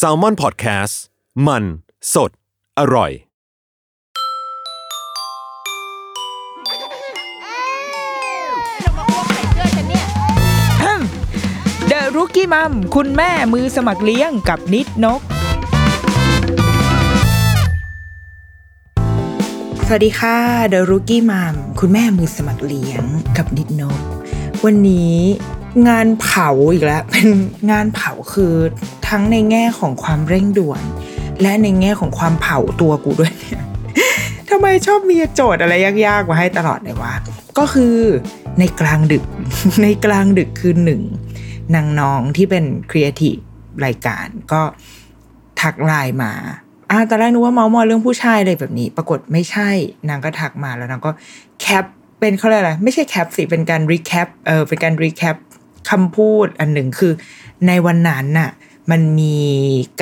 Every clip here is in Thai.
s a l ม o n PODCAST มัน สด อร่อยเดอะรุกี้มัมคุณแม่มือสมัครเลี้ยงกับนิดนก สวัสดีค่ะเดอะรุกี้มัมคุณแม่มือสมัครเลี้ยงกับนิดนก วันนี้ งานเผาอีกแล้วเป็นงานเผาคือทั้งในแง่ของความเร่งด่วน และในแง่ของความเผาตัวกูด้วยเนี่ยทำไมชอบมีโจทย์อะไรยากๆมาให้ตลอดเลยวะก็คือในกลางดึกในกลางดึกคือหนึ่งนางน้องที่เป็นครีเอทีฟรายการก็ทักไลน์มาอ่าตอนแรกนึกว่าเมาส์มอยเรื่องผู้ชายอะไรแบบนี้ ปรากฏไม่ใช่ นางก็ทักมาแล้วนางก็ cap เป็นเขาเรียกอะไร ไม่ใช่ cap สิ เป็นการ recap เออ เป็นการ recap คำพูดอันหนึ่งคือ ในวันนั้นน่ะมันมี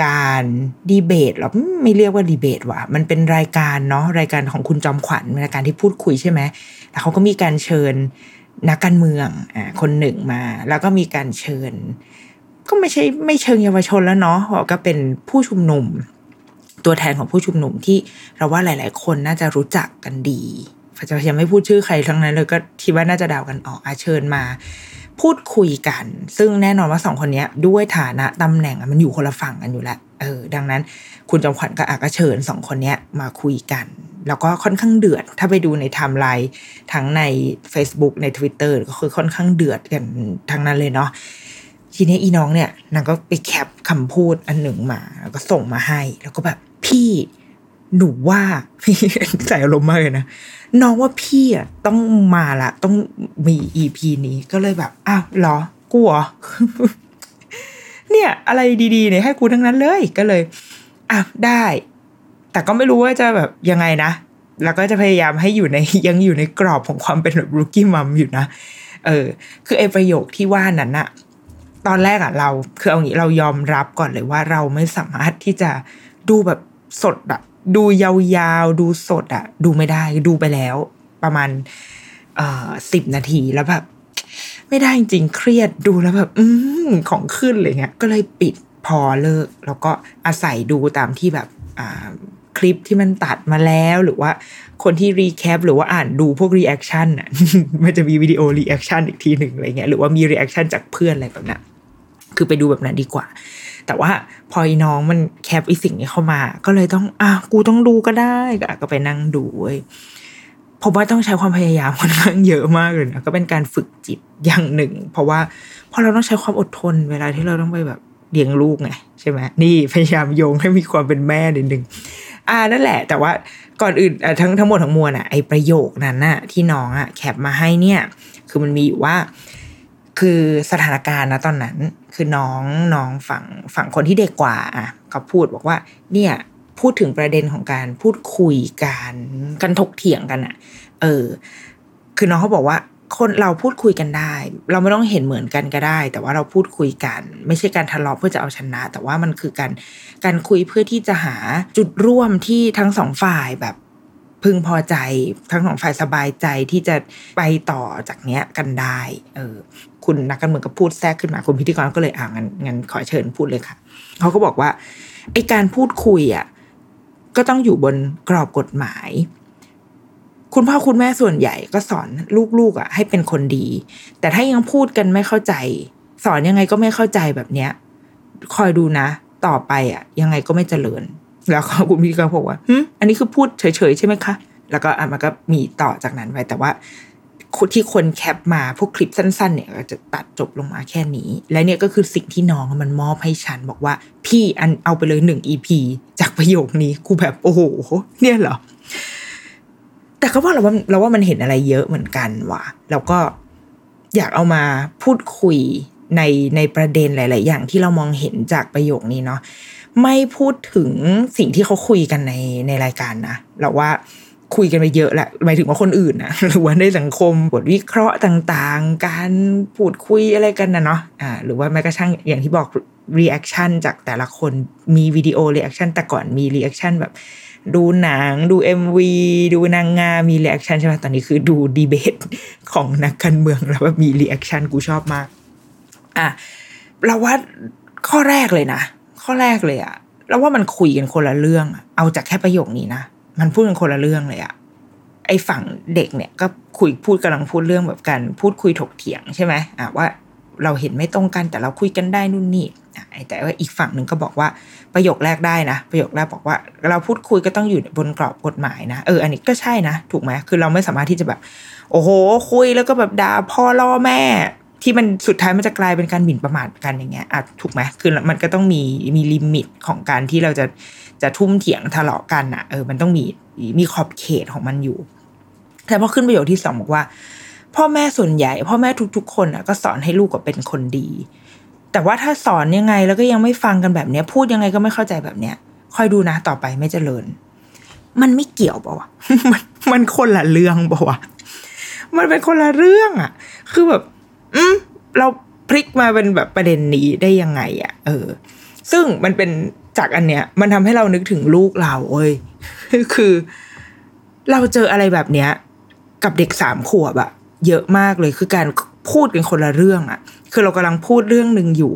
การดีเบตหรอไม่เรียกว่าดีเบตว่ะมันเป็นรายการเนาะรายการของคุณจอมขวัญรายการที่พูดคุยใช่ไหมแล้วเขาก็มีการเชิญนักการเมืองอ่าคนหนึ่งมา แล้วก็มีการเชิญ ก็ไม่ใช่ไม่เชิงเยาวชนแล้วเนาะก็เป็นผู้ชุมนุม ตัวแทนของผู้ชุมนุมที่เราว่าหลาย ๆ คนน่าจะรู้จักกันดีจะยังไม่พูดชื่อใครทั้งนั้นเลยก็คิดว่าน่าจะเดากันออกอาเชิญมา พูดคุยกัน ซึ่งแน่นอนว่าสองคนนี้ด้วยฐานะตำแหน่งมันอยู่คนละฝั่งกันอยู่แล้วเออดังนั้นคุณจอมขวัญก็อาก็เชิญสองคนนี้มาคุยกัน แล้วก็ค่อนข้างเดือด ถ้าไปดูในไทม์ไลน์ทั้งใน Facebook ใน Twitter ก็คือค่อนข้างเดือดกันทั้งนั้นเลยเนาะทีนี้อีน้องเนี่ยนางก็ไปแคปคำพูดอันหนึ่งมา แล้วก็ส่งมาให้ แล้วก็แบบพี่ หนูว่าใส่อารมณ์มากเลยนะน้องว่าพี่อะต้องมาละต้องมีอีพีนี้ก็เลยแบบอ้าวเหรอกูเหรอเนี่ย อะไรดีๆเนี่ยให้กูทั้งนั้นเลยก็เลยอะได้ แต่ก็ไม่รู้ว่าจะแบบยังไงนะแล้วก็จะพยายามให้อยู่ในยังอยู่ในกรอบของความเป็นแบบรูกี้มัมอยู่นะเออ คือไอประโยคที่ว่านั้นอะตอนแรกอะเราคือเอางี้เรายอมรับก่อนเลยว่าเราไม่สามารถที่จะดูแบบสดอะ ดูยาวๆ ดูสดอะดูไม่ได้ดูไปแล้ว ประมาณเอ่อสิบนาทีแล้วแบบไม่ได้จริงๆเครียดดูแล้วแบบ อืมของขึ้นเลยเงี้ย ก็เลยปิดพอเลิก แล้วก็อาศัยดูตามที่แบบอ่าคลิปที่มันตัดมาแล้วหรือว่าคนที่ recap หรือว่าอ่านดูพวก reaction อะมันจะมีวิดีโอ reaction อีกทีหนึ่งอะไรเงี้ยหรือว่ามี reaction จากเพื่อนอะไรแบบนั้นคือไปดูแบบนั้นดีกว่า แต่ว่าพออีน้องมัน cap อีสิ่งนี้เข้ามา ก็เลยต้องอะกูต้องดูก็ได้ก็ไปนั่งดูเว้ยเพราะว่าต้องใช้ความพยายามค่อนข้างเยอะมากเลยนะก็เป็นการฝึกจิตอย่างหนึ่ง เพราะว่าพอเราต้องใช้ความอดทน เวลาที่เราต้องไปแบบเลี้ยงลูกไงใช่ไหมนี่พยายามโยงให้มีความเป็นแม่นิดนึงอ่านั่นแหละ แต่ว่าก่อนอื่นทั้งทั้งหมดทั้งมวลอะไอประโยคนั้นน่ะที่น้องอะแคปมาให้เนี่ย คือมันมีอยู่ว่า คือสถานการณ์นะตอนนั้น คือน้องน้องฝั่งฝั่งคนที่เด็กกว่าอะเขาพูดบอกว่า เนี่ยพูดถึงประเด็นของการพูดคุยกันกันถกเถียงกันอะ เออ คือน้องเขาบอกว่า คนเราพูดคุยกันได้ เราไม่ต้องเห็นเหมือนกันก็ได้ แต่ว่าเราพูดคุยกัน ไม่ใช่การทะเลาะเพื่อจะเอาชนะ แต่ว่ามันคือการการคุยเพื่อที่จะหาจุดร่วมที่ทั้งสองฝ่ายแบบพึงพอใจทั้งสองฝ่ายสบายใจที่จะไปต่อจากเนี้ยกันได้ เออ คุณนักการเมืองก็พูดแทรกขึ้นมาคุณพิธีกรก็เลยอ่างั้นงั้นขอเชิญพูดเลยค่ะเขาก็บอกว่าไอการพูดคุยอะก็ต้องอยู่บนกรอบกฎหมาย คุณพ่อคุณแม่ส่วนใหญ่ก็สอนลูกๆอะ ให้เป็นคนดี แต่ถ้ายังพูดกันไม่เข้าใจ สอนยังไงก็ไม่เข้าใจแบบเนี้ย คอยดูนะ ต่อไปอะ ยังไงก็ไม่เจริญ แล้วคุณพิธีกรบอกว่าอันนี้คือพูดเฉยๆใช่ไหมคะ แล้วก็อะมันก็มีต่อจากนั้นไปแต่ว่า ที่คนแคปมาพวกคลิปสั้น ๆ เนี่ยก็จะตัดจบลงมาแค่นี้ และเนี่ยก็คือสิ่งที่น้องมันมอบให้ฉันบอกว่า พี่อันเอาไปเลยหนึ่งอีพีจากประโยคนี้กูแบบโอ้โหเนี่ยเหรอ แต่ก็ว่าเราว่าเราว่ามันเห็นอะไรเยอะเหมือนกันว่ะแล้วก็อยากเอามาพูดคุยในในประเด็นหลาย ๆ อย่างที่เรามองเห็นจากประโยคนี้เนาะไม่พูดถึงสิ่งที่เขาคุยกันในในรายการนะเราว่า คุยกันไปเยอะแหละหมายถึงว่าคนอื่นนะหรือว่าในสังคมบทวิเคราะห์ต่างๆ การพูดคุยอะไรกันนะเนาะอ่าหรือว่าแม้กระทั่งอย่างที่บอก reaction จากแต่ละคนมีวิดีโอ reaction แต่ก่อนมี reaction แบบดูหนังดู MV ดูนางงามมี reaction ใช่ไหมตอนนี้คือดูดีเบตของนักการเมืองแล้วแบบมี reaction กูชอบมากอะเราว่าข้อแรกเลยนะ ข้อแรกเลยอะเราว่ามันคุยกันคนละเรื่อง เอาจากแค่ประโยคนี้นะ มันพูดกันคนละเรื่องเลยอะไอฝั่งเด็กเนี่ยก็คุยพูดกำลังพูดเรื่องแบบกัน พูดคุยถกเถียงใช่ไหมอะว่าเราเห็นไม่ตรงกันแต่เราคุยกันได้นู่นนี่แต่ว่าอีกฝั่งหนึ่งก็บอกว่าประโยคแรกได้นะ ประโยคแรกบอกว่า เราพูดคุยก็ต้องอยู่บนกรอบกฎหมายนะเอออันนี้ก็ใช่นะ ถูกไหมคือเราไม่สามารถที่จะแบบ โอ้โห คุยแล้วก็แบบด่าพ่อล่อแม่ ที่มันสุดท้ายมันจะกลายเป็นการหมิ่นประมาทกันอย่างเงี้ยอะถูกไหมคือมันก็ต้องมีมีลิมิตของการที่เราจะจะทุ่มเถียงทะเลาะกันอะเออมันต้องมีมีขอบเขตของมันอยู่ แต่พอขึ้นประโยคที่สองบอกว่า พ่อแม่ส่วนใหญ่ พ่อแม่ทุกๆ คนอะก็สอนให้ลูกก็เป็นคนดี แต่ว่าถ้าสอนยังไงแล้วก็ยังไม่ฟังกันแบบเนี้ย พูดยังไงก็ไม่เข้าใจแบบเนี้ยคอยดูนะต่อไปไม่เจริญ มันไม่เกี่ยวปะวะมันมันคนละเรื่องปะวะมันเป็นคนละเรื่องอะคือแบบ อืมเราพลิกมาเป็นแบบประเด็นนี้ได้ยังไงอะเออ ซึ่งมันเป็นจากอันเนี้ย มันทำให้เรานึกถึงลูกเราเอ้ยคือ เราเจออะไรแบบเนี้ย กับเด็กสามขวบอะเยอะมากเลยคือการพูดกันคนละเรื่องอะคือเรากำลังพูดเรื่องหนึ่งอยู่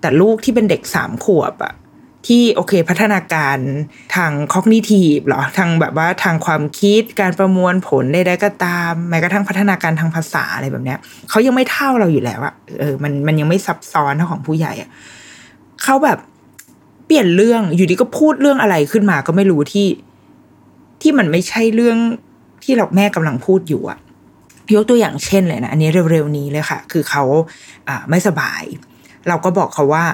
แต่ลูกที่เป็นเด็กสามขวบอะ ที่โอเคพัฒนาการทางคอกนิทีฟหรอทางแบบว่าทางความคิดการประมวลผลใดๆก็ตามแม้กระทั่งพัฒนาการทางภาษาอะไรแบบเนี้ยเขายังไม่เท่าเราอยู่แล้วอะเออมันมันยังไม่ซับซ้อนเท่าของผู้ใหญ่อะเขาแบบเปลี่ยนเรื่องอยู่ดีก็พูดเรื่องอะไรขึ้นมาก็ไม่รู้ที่ ที่มันไม่ใช่เรื่องที่เราแม่กำลังพูดอยู่อะยกตัวอย่างเช่นเลยนะอันนี้เร็วๆนี้เลยค่ะ คือเขาอ่าไม่สบาย เราก็บอกเขาว่า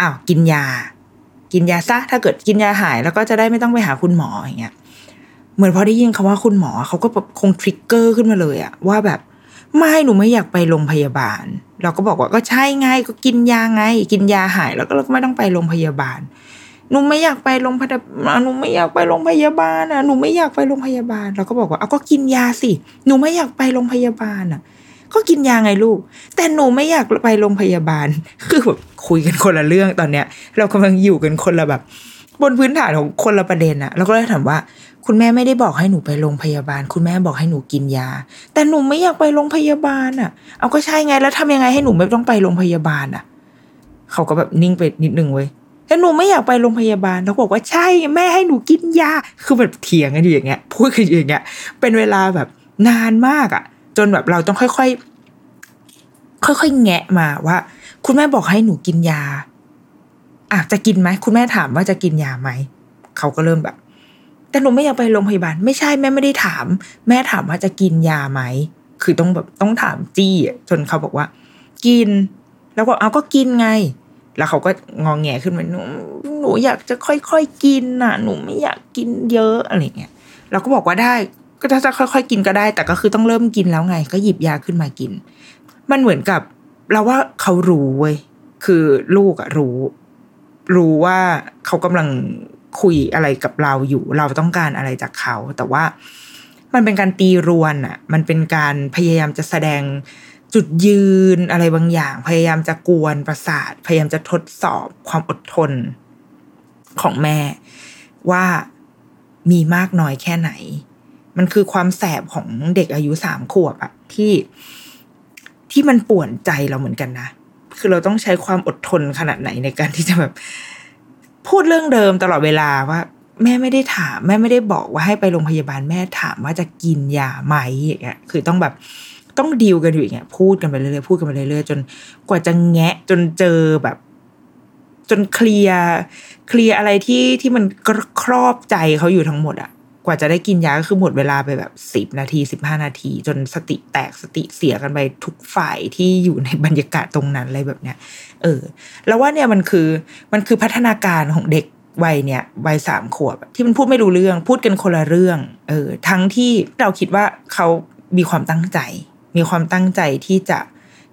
อ้าวกินยา กินยาซะถ้าเกิดกินยาหาย แล้วก็จะได้ไม่ต้องไปหาคุณหมออย่างเงี้ยเหมือนพอได้ยินคาว่าคุณหมอเขาก็แบบคงทริกเกอร์ขึ้นมาเลยอะว่าแบบไม่หนูไม่อยากไปโรงพยาบาล เราก็บอกว่าก็ใช่ไงก็กินยาไง กินยาหาย แล้วก็เราก็ไม่ต้องไปโรงพยาบาลหนูไม่อยากไปโรงพยาบาลหนูไม่อยากไปโรงพยาบาลอะหนูไม่อยากไปโรงพยาบาล เราก็บอกว่าเอาก็กินยาสิหนูไม่อยากไปโรงพยาบาลอะ ก็กินยาไงลูก แต่หนูไม่อยากไปโรงพยาบาล คือแบบคุยกันคนละเรื่องตอนเนี้ย เรากำลังอยู่กันคนละแบบ บนพื้นฐานของคนละประเด็นอะเราก็เลยถามว่า คุณแม่ไม่ได้บอกให้หนูไปโรงพยาบาล คุณแม่บอกให้หนูกินยา แต่หนูไม่อยากไปโรงพยาบาลอะเอาก็ใช่ไงแล้วทำยังไงให้หนูไม่ต้องไปโรงพยาบาลอะเขาก็แบบนิ่งไปนิดนึงเว้ยแต่หนูไม่อยากไปโรงพยาบาลเราบอกว่าใช่แม่ให้หนูกินยา คือแบบเถียงกันอยู่อย่างเงี้ยพูดกันอยู่อย่างเงี้ย เป็นเวลาแบบนานมากอะ จนแบบเราต้องค่อยๆ ค่อยๆ แงะมาว่า คุณแม่บอกให้หนูกินยาอะจะกินไหมคุณแม่ถามว่าจะกินยาไหมเขาก็เริ่มแบบ แต่หนูไม่อยากไปโรงพยาบาล ไม่ใช่แม่ไม่ได้ถาม แม่ถามว่าจะกินยาไหมคือต้องแบบต้องถามจี้อะจนเขาบอกว่า กิน แล้วก็เอาก็กินไง แล้วเขาก็งองแงขึ้นมาหนูหนูอยากจะค่อยๆกินน่ะ หนูไม่อยากกินเยอะอะไรเงี้ยเราก็บอกว่าได้ ก็จะค่อยๆกินก็ได้ แต่ก็คือต้องเริ่มกินแล้วไง ก็หยิบยาขึ้นมากิน มันเหมือนกับเราว่าเขารู้เว้ยคือลูกอะรู้ รู้ว่าเขากำลังคุยอะไรกับเราอยู่ เราต้องการอะไรจากเขา แต่ว่ามันเป็นการตีรวนอะมันเป็นการพยายามจะแสดงจุดยืนอะไรบางอย่าง พยายามจะกวนประสาท พยายามจะทดสอบความอดทนของแม่ ว่ามีมากน้อยแค่ไหน มันคือความแสบของเด็กอายุสามขวบอะที่ที่มันป่วนใจเราเหมือนกันนะ คือเราต้องใช้ความอดทนขนาดไหนในการที่จะแบบ พูดเรื่องเดิมตลอดเวลาว่า แม่ไม่ได้ถาม แม่ไม่ได้บอกว่าให้ไปโรงพยาบาลแม่ถามว่าจะกินยาไหมอย่างเงี้ยคือต้องแบบต้องดีลกันอยู่อย่างเงี้ยพูดกันไปเรื่อยๆพูดกันไปเรื่อยๆจนกว่าจะแงะ จนเจอแบบ จนเคลียร์เคลียร์อะไรที่ที่มันครอบใจเขาอยู่ทั้งหมดอะ กว่าจะได้กินยาก็คือหมดเวลาไปแบบสิบนาทีสิบห้านาที จนสติแตกสติเสียกันไปทุกฝ่ายที่อยู่ในบรรยากาศตรงนั้นอะไรแบบเนี้ย เออ แล้วว่าเนี่ยมันคือมันคือพัฒนาการของเด็กวัยเนี่ยวัยสามขวบที่มันพูดไม่รู้เรื่อง พูดกันคนละเรื่อง เออ ทั้งที่เราคิดว่าเขามีความตั้งใจ มีความตั้งใจที่จะ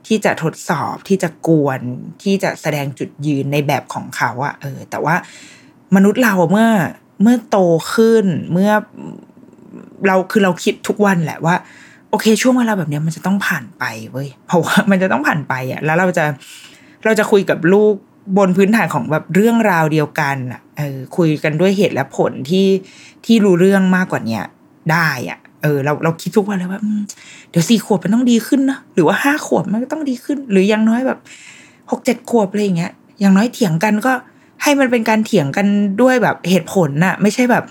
ที่จะทดสอบที่จะกวนที่จะแสดงจุดยืนในแบบของเขาอะเออ แต่ว่ามนุษย์เราเมื่อ เมื่อโตขึ้นเมื่อเราคือเราคิดทุกวันแหละว่า โอเค ช่วงเวลาแบบนี้มันจะต้องผ่านไปเว้ยเพราะว่ามันจะต้องผ่านไปอะ แล้วเราจะเราจะคุยกับลูกบนพื้นฐานของแบบเรื่องราวเดียวกันอะเออคุยกันด้วยเหตุและผลที่ที่รู้เรื่องมากกว่าเนี้ยได้อะเออเราเราคิดทุกวันเลยว่าเดี๋ยวสี่ขวบมันต้องดีขึ้นนะหรือว่าห้าขวบมันก็ต้องดีขึ้น หรือยังน้อยแบบหกเจ็ดขวบอะไรอย่างเงี้ยอย่างน้อยเถียงกันก็ ให้มันเป็นการเถียงกันด้วยแบบเหตุผลน่ะ ไม่ใช่แบบ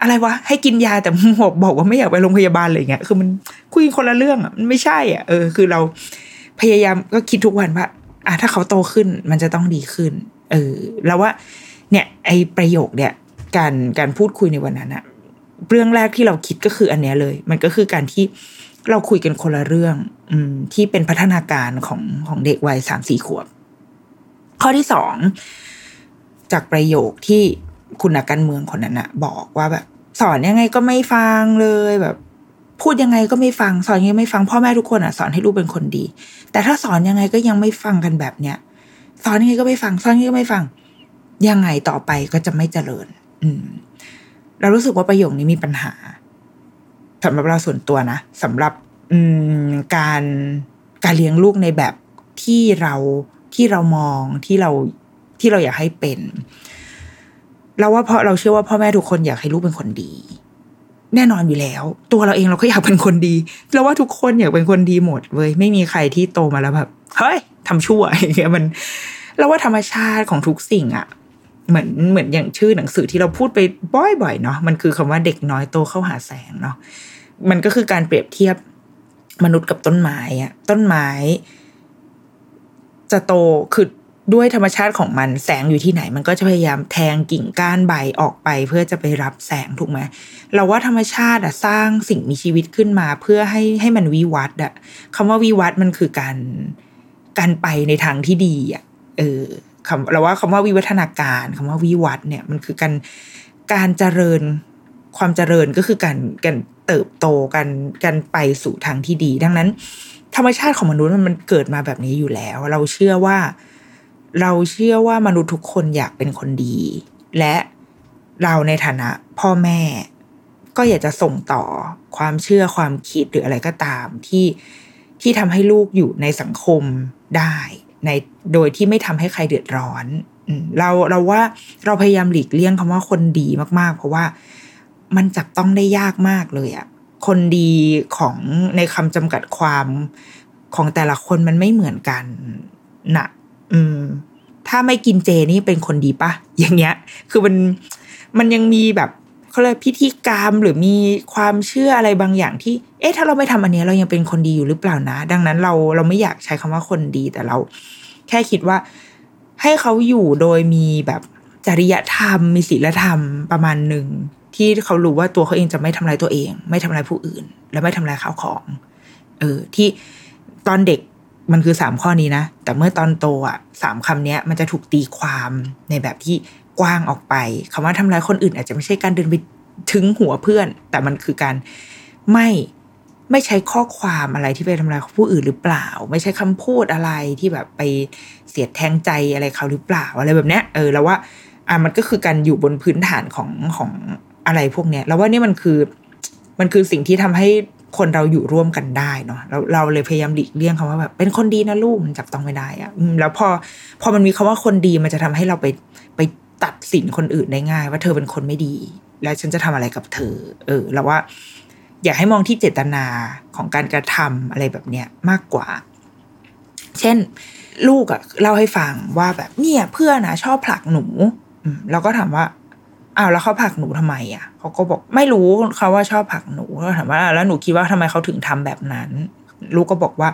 อะไรวะ ให้กินยาแต่บอกบอกว่าไม่อยากไปโรงพยาบาลอะไรเงี้ยคือมันคุยคนละเรื่องอะมันไม่ใช่อะเออคือเราพยายามก็คิดทุกวันว่าอะถ้าเขาโตขึ้นมันจะต้องดีขึ้น เออ แล้วว่า เนี่ย ไอประโยคเนี่ยการการพูดคุยในวันนั้นอะเรื่องแรกที่เราคิดก็คืออันเนี้ยเลย มันก็คือการที่เราคุยกันคนละเรื่อง อืม ที่เป็นพัฒนาการของของเด็กวัยสามสี่ขวบ ข้อที่สอง จากประโยคที่คุณนักการเมืองคนนั้นอะบอกว่าแบบ สอนยังไงก็ไม่ฟังเลยแบบ พูดยังไงก็ไม่ฟัง สอนยังไงไม่ฟังพ่อแม่ทุกคนอะสอนให้ลูกเป็นคนดี แต่ถ้าสอนยังไงก็ยังไม่ฟังกันแบบเนี้ยสอนยังไงก็ไม่ฟังสอนยังไงก็ไม่ฟัง ยังไงต่อไปก็จะไม่เจริญ อืม เรารู้สึกว่าประโยคนี้มีปัญหาสำหรับเราส่วนตัวนะสำหรับ อืม การการเลี้ยงลูกในแบบที่เราที่เรามองที่เรา ที่เราอยากให้เป็น เราว่าเพราะเราเชื่อว่าพ่อแม่ทุกคนอยากให้ลูกเป็นคนดี แน่นอนอยู่แล้ว ตัวเราเองเราก็อยากเป็นคนดีเราว่าทุกคนอยากเป็นคนดีหมดเว้ยไม่มีใครที่โตมาแล้วแบบเฮ้ยทำชั่วอย่างเงี้ยมันเราว่าธรรมชาติของทุกสิ่งอะเหมือนเหมือนอย่างชื่อหนังสือที่เราพูดไปบ่อยๆเนาะมันคือคำว่าเด็กน้อยโตเข้าหาแสงเนาะมันก็คือการเปรียบเทียบมนุษย์กับต้นไม้อะต้นไม้ จะโตคือ ด้วยธรรมชาติของมันแสงอยู่ที่ไหน มันก็จะพยายามแทงกิ่งก้านใบออกไป เพื่อจะไปรับแสงถูกไหมเราว่าธรรมชาติอะสร้างสิ่งมีชีวิตขึ้นมา เพื่อให้ให้มันวิวัฒน์อะคำว่าวิวัฒน์มันคือการการไปในทางที่ดีอะเออคำเราว่าคำว่าวิวัฒนาการคำว่าวิวัฒน์เนี่ยมันคือการการเจริญความเจริญก็คือการการเติบโตกันกันไปสู่ทางที่ดี ดังนั้น ธรรมชาติของมนุษย์มันเกิดมาแบบนี้อยู่แล้ว เราเชื่อว่า เราเชื่อว่ามนุษย์ทุกคนอยากเป็นคนดี และเราในฐานะพ่อแม่ ก็อยากจะส่งต่อความเชื่อความคิดหรืออะไรก็ตามที่ที่ทำให้ลูกอยู่ในสังคมได้ในโดยที่ไม่ทำให้ใครเดือดร้อนเราเราว่าเราพยายามหลีกเลี่ยงคำว่าคนดีมาก ๆ เพราะว่ามันจับต้องได้ยากมากเลยอะคนดีของในคำจำกัดความของแต่ละคนมันไม่เหมือนกันนะ อืม ถ้าไม่กินเจนี่เป็นคนดีปะอย่างเงี้ย คือมันมันยังมีแบบเขาเรียกพิธีกรรมหรือมีความเชื่ออะไรบางอย่างที่ เอ๊ะถ้าเราไม่ทำอันนี้เรายังเป็นคนดีอยู่หรือเปล่านะ ดังนั้นเราเราไม่อยากใช้คำว่าคนดีแต่เรา แค่คิดว่า ให้เขาอยู่โดยมีแบบจริยธรรม มีศีลธรรมประมาณหนึ่งที่เขารู้ว่าตัวเขาเองจะไม่ทำลายตัวเอง ไม่ทำลายผู้อื่น และไม่ทำลายข้าวของ เออที่ตอนเด็ก มันคือสามข้อนี้นะ แต่เมื่อตอนโตอะสามคำนี้มันจะถูกตีความในแบบที่กว้างออกไปคำว่าทำร้ายคนอื่น อาจจะไม่ใช่การเดินไปถึงหัวเพื่อน แต่มันคือการไม่ไม่ใช้ข้อความอะไรที่ไปทำร้ายผู้อื่นหรือเปล่า ไม่ใช่คำพูดอะไรที่แบบไปเสียดแทงใจอะไรเขาหรือเปล่าอะไรแบบเนี้ยเออแล้วว่าอะมันก็คือการอยู่บนพื้นฐานของของอะไรพวกเนี้ยแล้วว่านี่มันคือมันคือสิ่งที่ทำให้ คนเราอยู่ร่วมกันได้เนาะเราเราเลยพยายามหลีกเลี่ยงคำว่าแบบเป็นคนดีนะลูกมันจับต้องไม่ได้อะแล้วพอพอมันมีคำว่าคนดีมันจะทำให้เราไปไปตัดสินคนอื่นได้ง่าย ว่าเธอเป็นคนไม่ดี แล้วฉันจะทำอะไรกับเธอ เออแล้วว่า อยากให้มองที่เจตนาของการกระทำอะไรแบบเนี้ยมากกว่า เช่น ลูกอะเล่าให้ฟังว่าแบบเนี่ยเพื่อนนะชอบผลักหนูเราก็ถามว่า อ้าวแล้วเขาผลักหนูทำไมอะเขาก็บอกไม่รู้เขาว่าชอบผลักหนูก็ถามว่าแล้วหนูคิดว่าทำไมเขาถึงทำแบบนั้น ลูกก็บอกว่า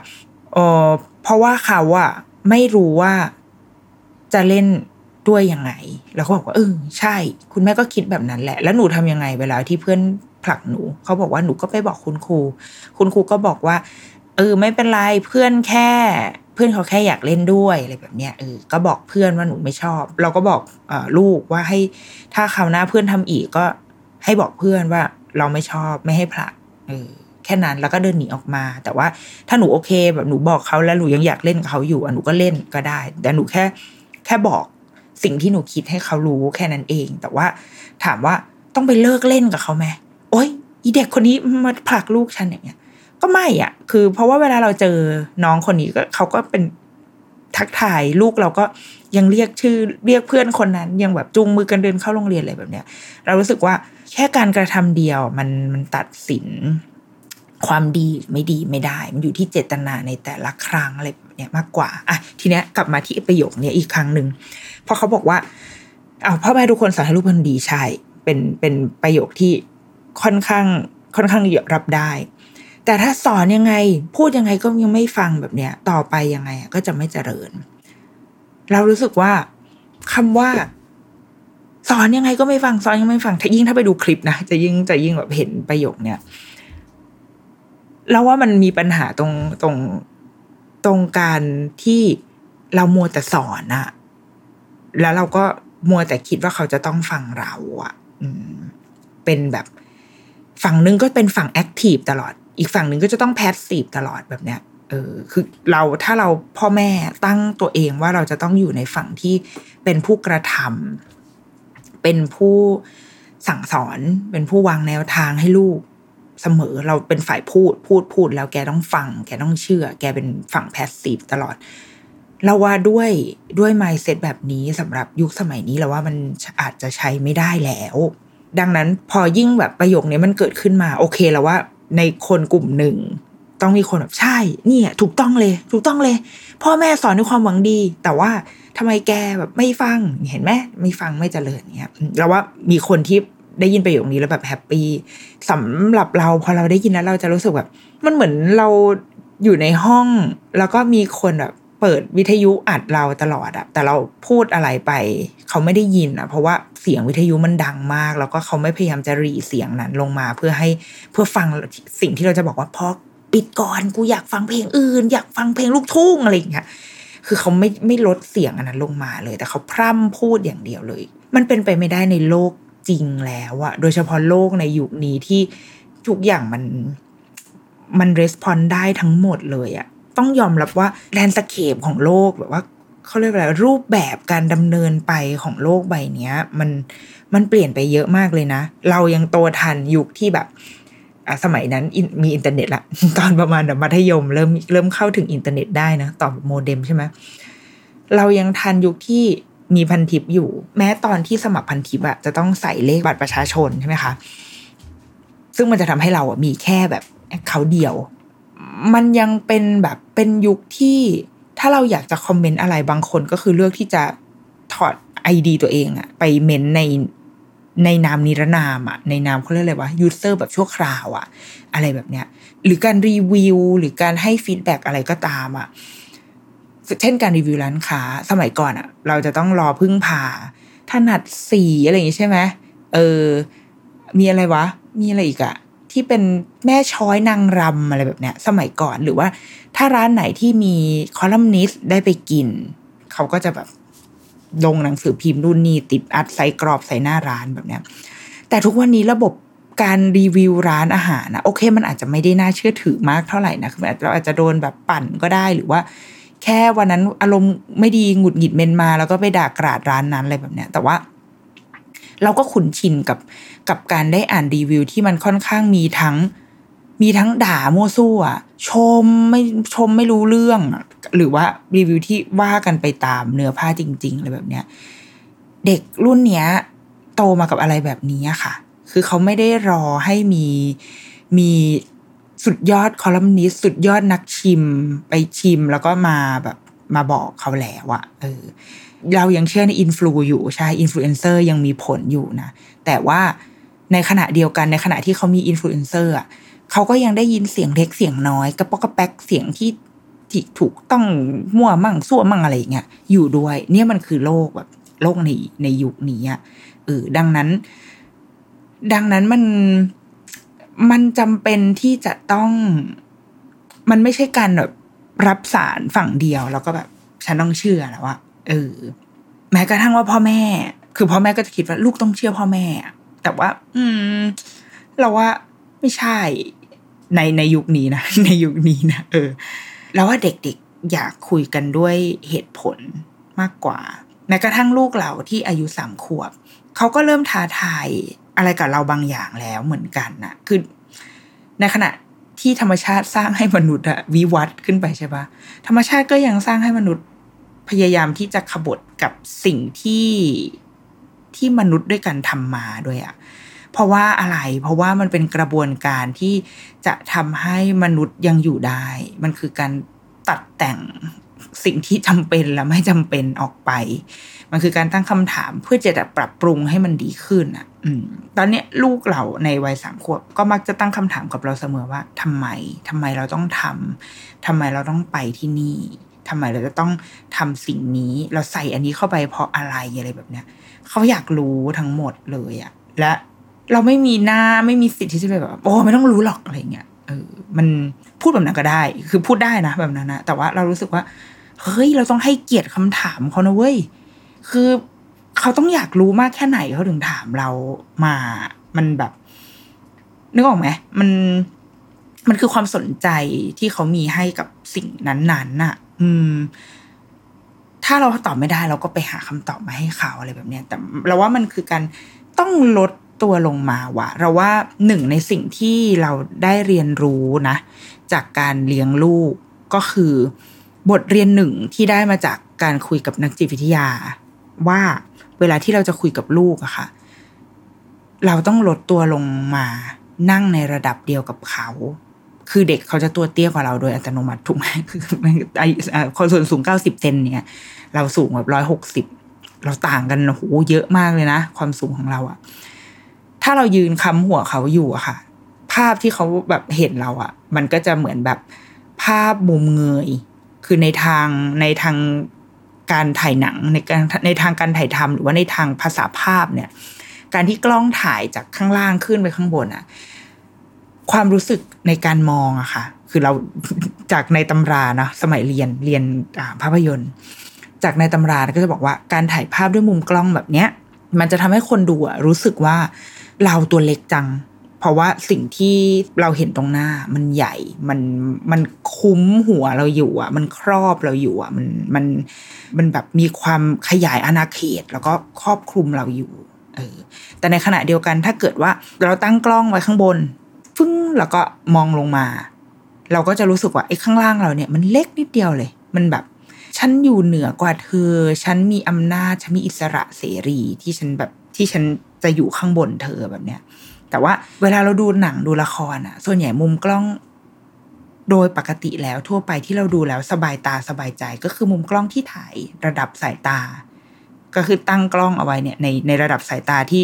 เออเพราะว่าเขาอะไม่รู้ว่าจะเล่นด้วยยังไง แล้วเขาบอกว่าเออใช่ คุณแม่ก็คิดแบบนั้นแหละ แล้วหนูทำยังไงเวลาที่เพื่อนผลักหนูเขาบอกว่าหนูก็ไปบอกคุณครู คุณครูก็บอกว่า เออไม่เป็นไรเพื่อนแค่ พื่อนเขาแค่อยากเล่นด้วยอะไรแบบเนี้ยเออก็บอกเพื่อนว่าหนูไม่ชอบ เราก็บอกอลูกว่าให้ถ้าคราวหน้าเพื่อนทำอีกก็ให้บอกเพื่อนว่าเราไม่ชอบไม่ให้ผลักเออแค่นั้นแล้วก็เดินหนีออกมา แต่ว่าถ้าหนูโอเคแบบหนูบอกเขาแล้วหนูยังอยากเล่นกับเขาอยู่อะหนูก็เล่นก็ได้ แต่หนูแค่แค่บอกสิ่งที่หนูคิดให้เขารู้แค่นั้นเอง แต่ว่าถามว่าต้องไปเลิกเล่นกับเขาไหมโอ๊ยอีเด็กคนนี้มาผลักลูกฉันอย่างเงี้ย ก็ไม่อะ คือ เพราะว่าเวลาเราเจอน้องคนนี้ก็เขาก็เป็นทักทายลูกเราก็ยังเรียกชื่อเรียกเพื่อนคนนั้น ยังแบบจูงมือกันเดินเข้าโรงเรียนอะไรแบบเนี้ย เรารู้สึกว่าแค่การกระทำเดียวมันมันตัดสินความดีไม่ดีไม่ได้ มันอยู่ที่เจตนาในแต่ละครั้งอะไรแบบเนี้ยมากกว่าอะทีเนี้ยกลับมาที่ประโยคเนี้ยอีกครั้งหนึ่งพอเขาบอกว่าเอาพ่อแม่ทุกคนสอนให้ลูกเป็นดีใช่เป็นเป็นประโยคที่ค่อนข้างค่อนข้างรับได้ แต่ถ้าสอนยังไง พูดยังไงก็ยังไม่ฟังแบบเนี้ย ต่อไปยังไงก็จะไม่เจริญ เรารู้สึกว่าคำว่า สอนยังไงก็ไม่ฟังสอนยังไม่ฟังถ้ายิ่งถ้าไปดูคลิปนะจะยิ่งจะยิ่งแบบเห็นประโยคเนี้ยเราว่ามันมีปัญหาตรงตรงตรงการที่เรามัวแต่สอนอะแล้วเราก็มัวแต่คิดว่าเขาจะต้องฟังเราอะอเป็นแบบฝั่งนึงก็เป็นฝั่งแอคทีฟตลอด อีกฝั่งหนึ่งก็จะต้องแพสซีฟตลอดแบบเนี้ยเออคือเราถ้าเราพ่อแม่ตั้งตัวเองว่าเราจะต้องอยู่ในฝั่งที่เป็นผู้กระทำเป็นผู้สั่งสอนเป็นผู้วางแนวทางให้ลูกเสมอเราเป็นฝ่ายพูดพูดพูดแล้วแกต้องฟัง แกต้องเชื่อ แกเป็นฝั่งแพสซีฟตลอด เราว่าด้วยด้วยไมซ์เซ็ตแบบนี้สำหรับยุคสมัยนี้เราว่ามันอาจจะใช้ไม่ได้แล้ว ดังนั้นพอยิ่งแบบประโยคนี้มันเกิดขึ้นมา โอเคแล้วว่า ในคนกลุ่มหนึ่ง ต้องมีคนแบบใช่ เนี่ย ถูกต้องเลย ถูกต้องเลย พ่อแม่สอนด้วยความหวังดี แต่ว่าทำไมแกแบบไม่ฟังเห็นไหมไม่ฟังไม่เจริญเนี่ยเราว่ามีคนที่ได้ยินประโยคนี้แล้วแบบแฮปปี้สำหรับเราพอเราได้ยินแล้วเราจะรู้สึกแบบ มันเหมือนเราอยู่ในห้อง แล้วก็มีคนแบบ เปิดวิทยุอัดเราตลอดอะแต่เราพูดอะไรไป เขาไม่ได้ยินอะเพราะว่าเสียงวิทยุมันดังมาก แล้วก็เขาไม่พยายามจะรีเสียงนั้นลงมาเพื่อให้เพื่อฟังสิ่งที่เราจะบอกว่าพอปิดก่อนกูอยากฟังเพลงอื่น อยากฟังเพลงลูกทุ่งอะไรอย่างเงี้ยคือเขาไม่ไม่ลดเสียงอันนั้นลงมาเลย แต่เขาพร่ำพูดอย่างเดียวเลย มันเป็นไปไม่ได้ในโลกจริงแล้วอะโดยเฉพาะโลกในยุคนี้ที่ทุกอย่างมันมัน respond ได้ทั้งหมดเลยอะ ต้องยอมรับว่า landscape ของโลกแบบว่าเขาเรียกอะไรรูปแบบการดำเนินไปของโลกใบนี้มันมันเปลี่ยนไปเยอะมากเลยนะ เรายังโตทันยุคที่แบบสมัยนั้นมีอินเทอร์เน็ตละตอนประมาณมัธยม เริ่มเริ่มเข้าถึงอินเทอร์เน็ตได้นะต่อโมเด็มใช่ไหมเรายังทันยุคที่มีพันทิปอยู่ แม้ตอนที่สมัครพันทิปอะจะต้องใส่เลขบัตรประชาชนใช่ไหมคะซึ่งมันจะทำให้เราอะมีแค่แบบเขาเดียว มันยังเป็นแบบเป็นยุคที่ถ้าเราอยากจะคอมเมนต์อะไรบางคนก็คือเลือกที่จะถอด ID ตัวเองอะไปเมนต์ในในนามนิรนามอะในนามเขาเรียกอะไรวะ user แบบชั่วคราวอะอะไรแบบเนี้ย หรือการรีวิวหรือการให้ feedback อะไรก็ตามอะเช่นการรีวิวร้านค้าสมัยก่อนอะเราจะต้องรอพึ่งพาถนัดศรีอะไรอย่างงี้ใช่ไหมเออ มีอะไรวะ มีอะไรอีกอะ ที่เป็นแม่ช้อยนางรำอะไรแบบเนี้ย สมัยก่อนหรือว่า ถ้าร้านไหนที่มีคอลัมนิสต์ได้ไปกิน เขาก็จะแบบลงหนังสือพิมพ์รุ่นนี้ติดอัดใส่กรอบใส่หน้าร้านแบบเนี้ย แต่ทุกวันนี้ระบบการรีวิวร้านอาหารนะโอเค มันอาจจะไม่ได้น่าเชื่อถือมากเท่าไหร่นะคือเราอาจจะโดนแบบปั่นก็ได้หรือว่า แค่วันนั้นอารมณ์ไม่ดีหงุดหงิดเมนมา แล้วก็ไปด่ากราดร้านนั้นอะไรแบบเนี้ย แต่ว่า เราก็ขุนชินกับกับการได้อ่านรีวิวที่มันค่อนข้างมีทั้ง มีทั้งด่ามั่วซั่วชมไม่ชมไม่รู้เรื่อง หรือว่ารีวิวที่ว่ากันไปตามเนื้อผ้าจริงๆอะไรแบบเนี้ยเด็กรุ่นเนี้ย โตมากับอะไรแบบนี้ค่ะ คือเขาไม่ได้รอให้มีมีสุดยอดคอลัมนิสสุดยอดนักชิมไปชิมแล้วก็มาแบบมาบอกเขาแล้วอะเออ เรายังเชื่อใน influ อยู่ใช่อินฟลูเอนเซอร์ยังมีผลอยู่นะแต่ว่าในขณะเดียวกันในขณะที่เขามีอินฟลูเอนเซอร์อะเขาก็ยังได้ยินเสียงเล็กเสียงน้อยกระปอกกระแป๊กเสียงที่ที่ถูกต้องมั่วมั่งซั่วมั่งอะไรอย่างเงี้ยอยู่ด้วย เนี่ยมันคือโลกแบบโลกในในยุคนี้อะเออดังนั้น ดังนั้นมันมันจำเป็นที่จะต้องมันไม่ใช่การแบบรับสารฝั่งเดียวแล้วก็แบบฉันต้องเชื่อแล้วว่า เออ แม้กระทั่งว่าพ่อแม่ คือพ่อแม่ก็จะคิดว่าลูกต้องเชื่อพ่อแม่ แต่ว่า อืม เราว่าไม่ใช่ ในในยุคนี้นะ ในยุคนี้นะเออแล้วว่าเด็กๆอยากคุยกันด้วยเหตุผลมากกว่า แม้กระทั่งลูกเราที่อายุสามขวบเขาก็เริ่มท้าทายอะไรกับเราบางอย่างแล้วเหมือนกันนะคือในขณะที่ธรรมชาติสร้างให้มนุษย์อะวิวัฒน์ขึ้นไปใช่ปะธรรมชาติก็ยังสร้างให้มนุษย์ พยายามที่จะขบฏกับสิ่งที่ที่มนุษย์ด้วยกันทำมาด้วยอะเพราะว่าอะไร เพราะว่ามันเป็นกระบวนการที่จะทำให้มนุษย์ยังอยู่ได้ มันคือการตัดแต่งสิ่งที่จำเป็นและไม่จำเป็นออกไป มันคือการตั้งคำถามเพื่อจะปรับปรุงให้มันดีขึ้นอะตอนนี้ลูกเราในวัยสามขวบก็มักจะตั้งคำถามกับเราเสมอว่าทำไมทำไมเราต้องทำทำไมเราต้องไปที่นี่ ทำไมเราจะต้องทำสิ่งนี้ เราใส่อันนี้เข้าไปเพราะอะไรอะไรแบบเนี้ยเขาอยากรู้ทั้งหมดเลยอะและเราไม่มีหน้าไม่มีสิทธิ์ที่จะแบบ โอ้ไม่ต้องรู้หรอกอะไรเงี้ยเออมันพูดแบบนั้นก็ได้ คือพูดได้นะแบบนั้นนะแต่ว่าเรารู้สึกว่าเฮ้ยเราต้องให้เกียรติคำถามเขานะเว้ยคือเขาต้องอยากรู้มากแค่ไหนเขาถึงถามเรามา มันแบบ นึกออกไหมมันมันคือความสนใจที่เขามีให้กับสิ่งนั้นๆน่ะ อืม ถ้าเราตอบไม่ได้เราก็ไปหาคำตอบมาให้เขาอะไรแบบเนี้ยแต่เราว่ามันคือการต้องลดตัวลงมาว่ะ เราว่าหนึ่งในสิ่งที่เราได้เรียนรู้นะ จากการเลี้ยงลูกก็คือบทเรียนหนึ่งที่ได้มาจากการคุยกับนักจิตวิทยา ว่าเวลาที่เราจะคุยกับลูกอะค่ะ เราต้องลดตัวลงมานั่งในระดับเดียวกับเขา คือเด็กเขาจะตัวเตี้ยกว่าเราโดยอัตโนมัติถูกไหมคือคนส่วนสูงเก้าสิบเซนเนี่ย เราสูงแบบร้อยหกสิบเราต่างกันโหเยอะมากเลยนะ ความสูงของเราอะถ้าเรายืนค้ำหัวเขาอยู่อะค่ะ ภาพที่เขาแบบเห็นเราอะมันก็จะเหมือนแบบภาพมุมเงย คือในทางในทางการถ่ายหนังในการในทางการถ่ายทำหรือว่าในทางภาษาภาพเนี่ย การที่กล้องถ่ายจากข้างล่างขึ้นไปข้างบนอะ ความรู้สึกในการมองอะค่ะ คือเราจากในตำรานะสมัยเรียนเรียนภาพยนตร์ จากในตำราก็จะบอกว่าการถ่ายภาพด้วยมุมกล้องแบบเนี้ย มันจะทำให้คนดูรู้สึกว่าเราตัวเล็กจัง เพราะว่าสิ่งที่เราเห็นตรงหน้า มันใหญ่มันมันคุ้มหัวเราอยู่อะ มันครอบเราอยู่อะ มันมันมันแบบมีความขยายอาณาเขต แล้วก็ครอบคลุมเราอยู่เออแต่ในขณะเดียวกันถ้าเกิดว่าเราตั้งกล้องไว้ข้างบน ฟึ้งแล้วก็มองลงมา เราก็จะรู้สึกว่าไอ้ข้างล่างเราเนี่ยมันเล็กนิดเดียวเลย มันแบบ ฉันอยู่เหนือกว่าเธอ ฉันมีอำนาจ ฉันมีอิสระเสรีที่ฉันแบบที่ฉันจะอยู่ข้างบนเธอแบบเนี้ย แต่ว่าเวลาเราดูหนังดูละครอะส่วนใหญ่มุมกล้องโดยปกติแล้วทั่วไปที่เราดูแล้วสบายตาสบายใจก็คือมุมกล้องที่ถ่ายระดับสายตา ก็คือตั้งกล้องเอาไว้เนี่ยในในระดับสายตาที่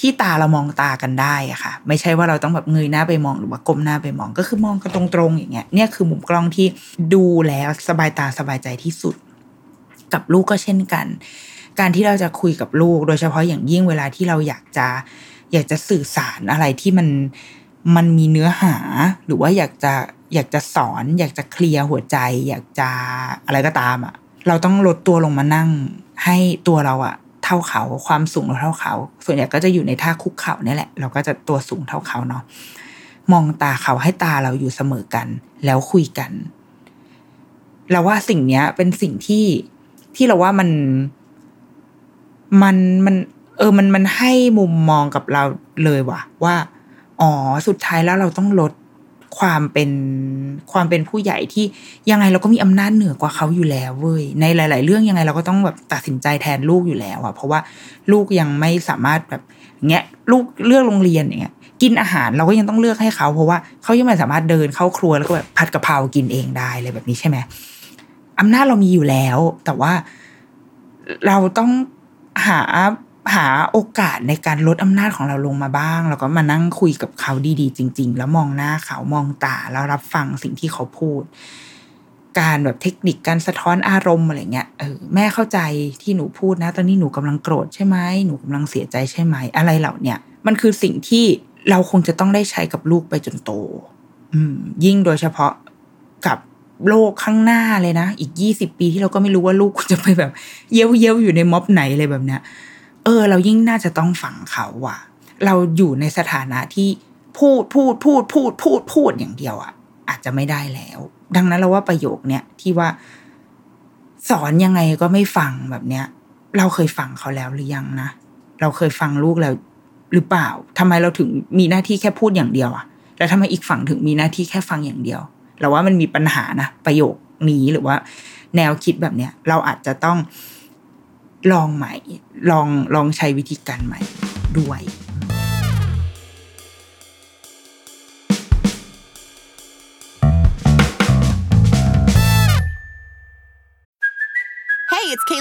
ที่ตาเรามองตากันได้อะค่ะ ไม่ใช่ว่าเราต้องแบบเงยหน้าไปมองหรือว่าก้มหน้าไปมองก็คือมองกันตรงๆอย่างเงี้ยเนี่ยคือมุมกล้องที่ดูแล้วสบายตาสบายใจที่สุด กับลูกก็เช่นกัน การที่เราจะคุยกับลูก โดยเฉพาะอย่างยิ่งเวลาที่เราอยากจะอยากจะสื่อสารอะไรที่มันมันมีเนื้อหา หรือว่าอยากจะอยากจะสอน อยากจะเคลียร์หัวใจ อยากจะอะไรก็ตามอะ่ะ เราต้องลดตัวลงมานั่ง ให้ตัวเราอะ่ะ เท่าเขา ความสูงเราเท่าเขา ส่วนใหญ่ก็จะอยู่ในท่าคุกเข่านี่แหละ เราก็จะตัวสูงเท่าเขาเนาะมองตาเขาให้ตาเราอยู่เสมอกัน แล้วคุยกัน เราว่าสิ่งเนี้ย เป็นสิ่งที่ที่เราว่ามันมันมัน เออมันมันให้มุมมองกับเราเลยว่ะ ว่า อ๋อสุดท้ายแล้วเราต้องลด ความเป็นความเป็นผู้ใหญ่ที่ยังไงเราก็มีอำนาจเหนือกว่าเขาอยู่แล้วเว้ยในหลาย ๆ เรื่องยังไงเราก็ต้องแบบตัดสินใจแทนลูกอยู่แล้วอะเพราะว่าลูกยังไม่สามารถแบบเงี้ยลูกเลือกโรงเรียนอย่างเงี้ยกินอาหารเราก็ยังต้องเลือกให้เขา เพราะว่าเขายังไม่สามารถเดินเข้าครัวแล้วก็แบบผัดกะเพรากินเองได้เลยแบบนี้ใช่ไหมอำนาจเรามีอยู่แล้ว แต่ว่าเราต้องหา หาโอกาสในการลดอำนาจของเราลงมาบ้าง แล้วก็มานั่งคุยกับเขาดีๆ จริง ๆ แล้วมองหน้าเขามองตาแล้วรับฟังสิ่งที่เขาพูด การแบบเทคนิคการสะท้อนอารมณ์อะไรเงี้ยเออแม่เข้าใจที่หนูพูดนะ ตอนนี้หนูกำลังโกรธใช่ไหมหนูกำลังเสียใจใช่ไหมอะไรเหล่าเนี้ยมันคือสิ่งที่เราคงจะต้องได้ใช้กับลูกไปจนโต อืม ยิ่งโดยเฉพาะกับโลกข้างหน้าเลยนะ อีกยี่สิบปีที่เราก็ไม่รู้ว่าลูกจะไปแบบ เย้ยวเย้ยวอยู่ในม็อบไหนเลยแบบเนี้ย เออ เรายิ่งน่าจะต้องฝังเขาว่ะ เราอยู่ในสถานะที่พูดพูดพูดพูดพูดพูดอย่างเดียวอะอาจจะไม่ได้แล้ว ดังนั้นเราว่าประโยคเนี้ยที่ว่า สอนยังไงก็ไม่ฟังแบบเนี้ย เราเคยฟังเขาแล้วหรือยังนะเราเคยฟังลูกแล้วหรือเปล่าทำไมเราถึงมีหน้าที่แค่พูดอย่างเดียวอะแล้วทำไมอีกฝั่งถึงมีหน้าที่แค่ฟังอย่างเดียว เราว่ามันมีปัญหานะ ประโยคนี้หรือว่า แนวคิดแบบเนี้ยเราอาจจะต้อง ลองใหม่ ลองลองใช้วิธีการใหม่ด้วย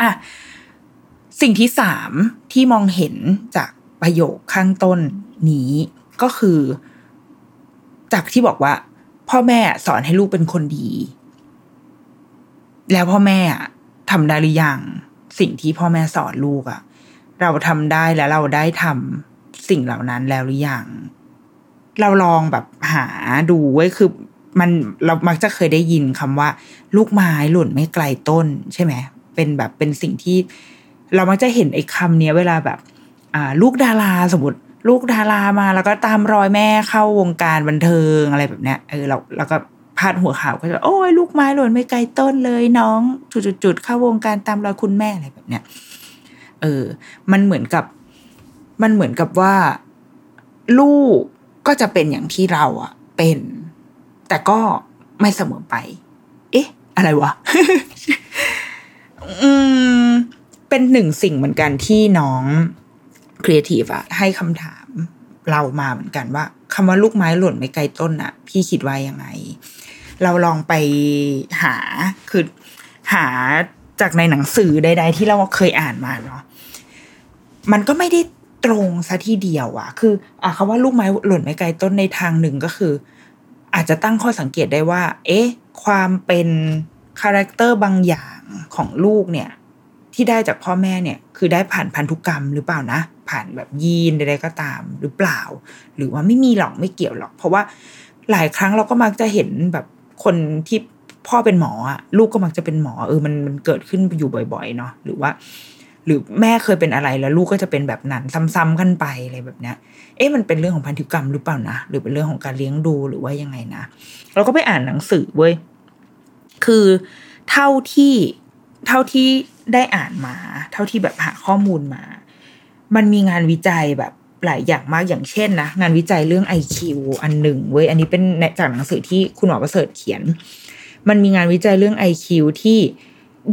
อะสิ่งที่สามที่มองเห็นจากประโยคข้างต้นนี้ก็คือ จากที่บอกว่า พ่อแม่สอนให้ลูกเป็นคนดี แล้วพ่อแม่ทำได้หรือยังสิ่งที่พ่อแม่สอนลูกอะเราทำได้แล้วเราได้ทำสิ่งเหล่านั้นแล้วหรือยังเราลองแบบหาดูไว้คือมันเรามักจะเคยได้ยินคำว่า ลูกไม้หล่นไม่ไกลต้นใช่ไหม เป็นแบบเป็นสิ่งที่ เรามักจะเห็นไอ้คำนี้เวลาแบบอ่าลูกดาราสมมติลูกดารามาแล้วก็ตามรอยแม่เข้าวงการบันเทิงอะไรแบบเนี้ยเออเราแล้วก็พาดหัวข่าวก็จะโอ้ยลูกไม้หล่นไม่ไกลต้นเลยน้องจุดๆเข้าวงการตามรอยคุณแม่อะไรแบบเนี้ยเออ มันเหมือนกับ มันเหมือนกับว่า ลูกก็จะเป็นอย่างที่เราอะเป็น แต่ก็ไม่เสมอไป เอ๊ะ อะไรวะ อืม เป็นหนึ่งสิ่งเหมือนกันที่น้องครีเอทีฟอะให้คำถามเรามาเหมือนกันว่าคำว่าลูกไม้หล่นไม่ไกลต้นอะพี่คิดว่ายังไง เราลองไปหาคือหาจากในหนังสือใด ๆ ที่เราเคยอ่านมาเนาะมันก็ไม่ได้ตรงซะทีเดียวอะคืออะคำว่าลูกไม้หล่นไม่ไกลต้นในทางหนึ่งก็คือ อาจจะตั้งข้อสังเกตได้ว่า เอ๊ะ ความเป็น character บางอย่างของลูกเนี่ย ที่ได้จากพ่อแม่เนี่ย คือได้ผ่านพันธุกรรมหรือเปล่านะ ผ่านแบบยีนใดๆก็ตามหรือเปล่า หรือว่าไม่มีหรอกไม่เกี่ยวหรอก เพราะว่าหลายครั้งเราก็มักจะเห็นแบบคนที่พ่อเป็นหมออะลูกก็มักจะเป็นหมอเออมันมันเกิดขึ้นอยู่บ่อย ๆ เนาะหรือว่า หรือแม่เคยเป็นอะไรแล้วลูกก็จะเป็นแบบนั้นซ้ำๆกันไปอะไรแบบเนี้ย เอ๊ะมันเป็นเรื่องของพันธุกรรมหรือเปล่านะหรือเป็นเรื่องของการเลี้ยงดูหรือว่ายังไงนะเราก็ไปอ่านหนังสือเว้ย คือเท่าที่เท่าที่ได้อ่านมา เท่าที่แบบหาข้อมูลมา มันมีงานวิจัยแบบหลายอย่างมากอย่างเช่นนะ งานวิจัยเรื่อง IQ อันหนึ่งเว้ยอันนี้เป็นจากหนังสือที่คุณหมอประเสริฐเขียน มันมีงานวิจัยเรื่อง IQ ที่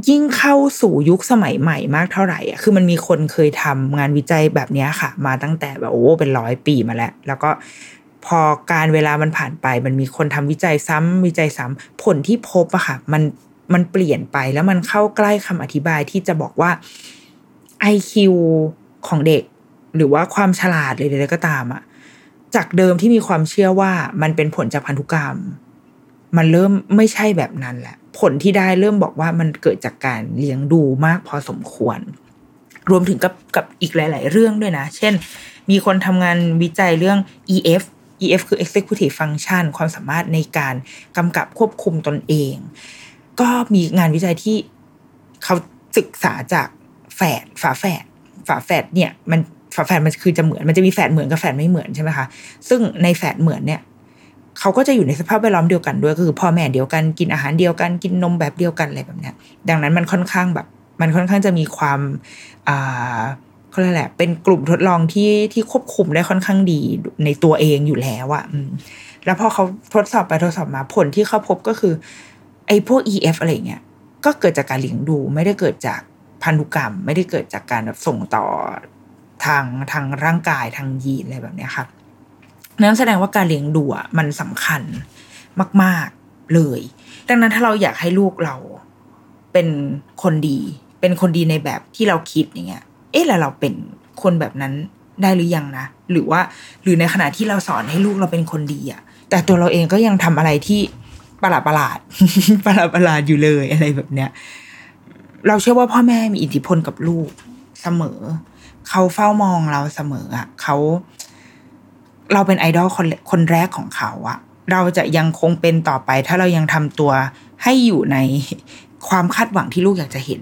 ยิ่งเข้าสู่ยุคสมัยใหม่มากเท่าไหร่อะคือมันมีคนเคยทำงานวิจัยแบบนี้ค่ะ มาตั้งแต่แบบโอ้เป็นร้อยปีมาแล้ว แล้วก็ พอการเวลามันผ่านไป มันมีคนทำวิจัยซ้ำวิจัยซ้ำผลที่พบอะค่ะมันมันเปลี่ยนไปแล้วมันเข้าใกล้คำอธิบายที่จะบอกว่า IQ ของเด็ก หรือว่าความฉลาดเลยใดๆก็ตามอะจากเดิมที่มีความเชื่อว่ามันเป็นผลจากพันธุกรรม มันเริ่มไม่ใช่แบบนั้นแหละ ผลที่ได้เริ่มบอกว่ามันเกิดจากการเลี้ยงดูมากพอสมควร รวมถึงกับกับอีกหลาย ๆ เรื่องด้วยนะ เช่น มีคนทำงานวิจัยเรื่อง EF EF คือ executive function ความสามารถในการกำกับควบคุมตนเอง ก็มีงานวิจัยที่เขาศึกษาจากแฝดฝาแฝดฝาแฝดเนี่ย มันฝาแฝดมันคือจะเหมือนมันจะมีแฝดเหมือนกับแฝดไม่เหมือนใช่ไหมคะซึ่งในแฝดเหมือนเนี่ยเขาก็จะอยู่ในสภาพแวดล้อมเดียวกันด้วยก็คือพ่อแม่เดียวกันกินอาหารเดียวกันกินนมแบบเดียวกันอะไรแบบเนี้ยดังนั้นมันค่อนข้างแบบ มันค่อนข้างจะมีความอ่า เขาเรียกแหละ เป็นกลุ่มทดลองที่ที่ควบคุมได้ค่อนข้างดีในตัวเองอยู่แล้วอะแล้วพอเขาทดสอบไปทดสอบมาผลที่เขาพบก็คือ ไอ้พวก EF อะไรเงี้ยก็เกิดจากการเลี้ยงดู ไม่ได้เกิดจากพันธุกรรม ไม่ได้เกิดจากการแบบส่งต่อทางทางร่างกายทางยีนอะไรแบบนี้ครับนั้นแสดงว่าการเลี้ยงดูอะมันสำคัญมากเลย ดังนั้นถ้าเราอยากให้ลูกเราเป็นคนดี เป็นคนดีในแบบที่เราคิดอย่างเงี้ย เอ๊ะแล้วเราเป็นคนแบบนั้นได้หรือยังนะ หรือว่าหรือในขณะที่เราสอนให้ลูกเราเป็นคนดีอะแต่ตัวเราเองก็ยังทำอะไรที่ประหลาดประหลาดประหลาดประหลาดอยู่เลยอะไรแบบเนี้ย เราเชื่อว่าพ่อแม่มีอิทธิพลกับลูกเสมอ เขาเฝ้ามองเราเสมออะเขา เราเป็นไอดอลคนคนแรกของเขาอะเราจะยังคงเป็นต่อไป ถ้าเรายังทำตัวให้อยู่ในความคาดหวังที่ลูกอยากจะเห็น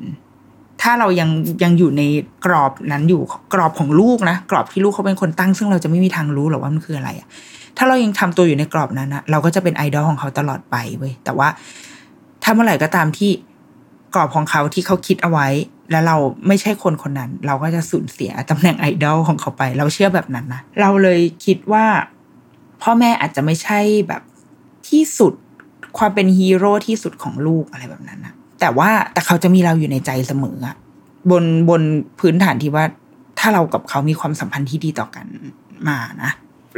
ถ้าเรายังยังอยู่ในกรอบนั้นอยู่กรอบของลูกนะกรอบที่ลูกเขาเป็นคนตั้ง ซึ่งเราจะไม่มีทางรู้หรอกว่ามันคืออะไรอะถ้าเรายังทำตัวอยู่ในกรอบนั้นนะเราก็จะเป็นไอดอลของเขาตลอดไปเว้ยแต่ว่า ถ้าเมื่อไหร่ก็ตามที่กรอบของเขาที่เขาคิดเอาไว้ แล้วเราไม่ใช่คนคนนั้น เราก็จะสูญเสียตำแหน่งไอดอลของเขาไป เราเชื่อแบบนั้นนะเราเลยคิดว่า พ่อแม่อาจจะไม่ใช่แบบที่สุดความเป็นฮีโร่ที่สุดของลูกอะไรแบบนั้นนะ แต่ว่าแต่เขาจะมีเราอยู่ในใจเสมออะบนบนพื้นฐานที่ว่า ถ้าเรากับเขามีความสัมพันธ์ที่ดีต่อกันมานะ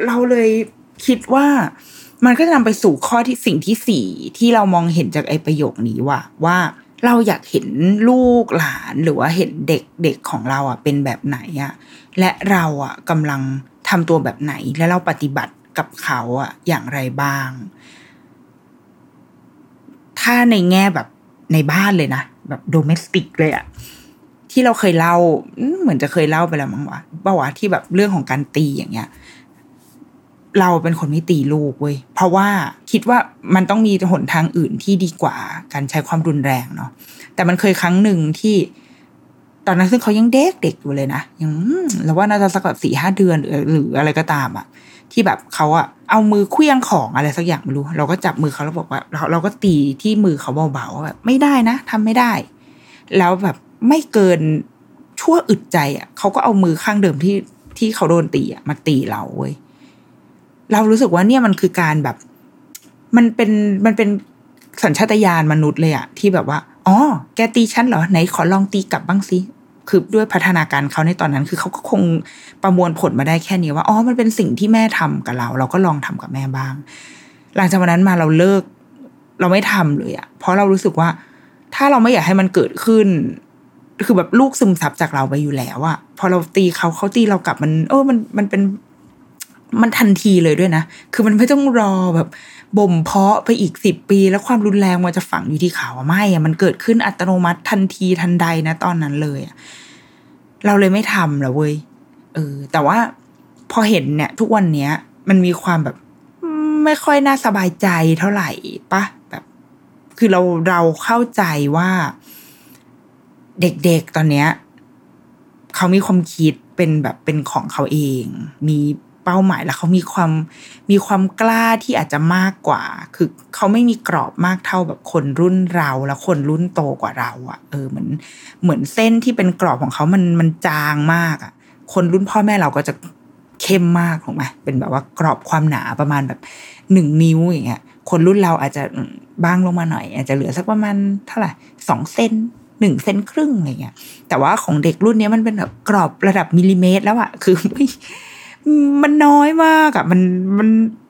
เราเลยคิดว่ามันก็จะนำไปสู่ข้อที่สิ่งที่สี่ที่เรามองเห็นจากไอ้ประโยคนี้ว่าว่าเราอยากเห็นลูกหลานหรือว่าเห็นเด็กเด็กของเราอะเป็นแบบไหนอะและเราอะกำลังทำตัวแบบไหน และเราปฏิบัติกับเขาอะอย่างไรบ้าง ถ้าในแง่แบบ ในบ้านเลยนะ แบบโดเมสติกเลยอะที่เราเคยเล่าเหมือนจะเคยเล่าไปแล้วมั้งวะบ่าวะที่แบบเรื่องของการตีอย่างเงี้ย เราเป็นคนไม่ตีลูกเว้ยเพราะว่าคิดว่ามันต้องมีหนทางอื่นที่ดีกว่าการใช้ความรุนแรงเนาะแต่มันเคยครั้งหนึ่งที่ตอนนั้นซึ่งเขายังเด็กเด็กอยู่เลยนะยังเราว่าน่าจะสักแบบสี่ห้าเดือนหรือหรืออะไรก็ตามอะ ที่แบบเขาอะเอามือเคลี้ยงของอะไรสักอย่างไม่รู้ เราก็จับมือเขาแล้วบอกว่าเราเราก็ตีที่มือเขาเบาๆแบบไม่ได้นะทำไม่ได้ แล้วแบบไม่เกินชั่วอึดใจอะเขาก็เอามือข้างเดิมที่ที่เขาโดนตีอะมาตีเราเว้ยเรารู้สึกว่าเนี่ยมันคือการแบบ มันเป็นมันเป็นสัญชาตญาณมนุษย์เลยอะที่แบบว่าอ๋อแกตีฉันเหรอไหนขอลองตีกลับบ้างสิ คือด้วยพัฒนาการเขาในตอนนั้น คือเขาก็คงประมวลผลมาได้แค่นี้ว่าอ๋อมันเป็นสิ่งที่แม่ทำกับเรา เราก็ลองทำกับแม่บ้าง หลังจากวันนั้นมาเราเลิก เราไม่ทำเลยอะเพราะเรารู้สึกว่า ถ้าเราไม่อยากให้มันเกิดขึ้น คือแบบลูกซึมซับจากเราไปอยู่แล้วอะพอเราตีเขาเขาตีเรากลับมัน เออมันมันเป็นมันทันทีเลยด้วยนะ คือมันไม่ต้องรอแบบ บ่มเพาะไปอีกสิบปี แล้วความรุนแรงมันจะฝังอยู่ที่เขาไม่อะมันเกิดขึ้นอัตโนมัติทันทีทันใดนะตอนนั้นเลยอะเราเลยไม่ทำแล้วเว้ยเออ แต่ว่าพอเห็นเนี่ย ทุกวันเนี้ย มันมีความแบบ ไม่ค่อยน่าสบายใจเท่าไหร่ปะแบบ คือเราเราเข้าใจว่า เด็กๆตอนเนี้ยเขามีความคิดเป็นแบบเป็นของเขาเอง มี เป้าหมาย แล้วเขามีความมีความกล้าที่อาจจะมากกว่า คือเขาไม่มีกรอบมากเท่าแบบคนรุ่นเรา แล้วคนรุ่นโตกว่าเราอะ่ะเออเหมือนเหมือนเส้นที่เป็นกรอบของเขามันมันจางมากอะ่ะ คนรุ่นพ่อแม่เราก็จะเข้มมากถูกไหมเป็นแบบว่ากรอบความหนาประมาณแบบหนึ่งนิ้วอย่างเงี้ยคนรุ่นเราอาจจะบางลงมาหน่อย อาจจะเหลือสักประมาณเท่าไหร่สองเซนหนึ่งเซนครึ่งอะไรเงี้ยแต่ว่าของเด็กรุ่นนี้มันเป็นแบบกรอบระดับมิลลิเมตรแล้วอะคือไมันน้อยมากอะมันมัน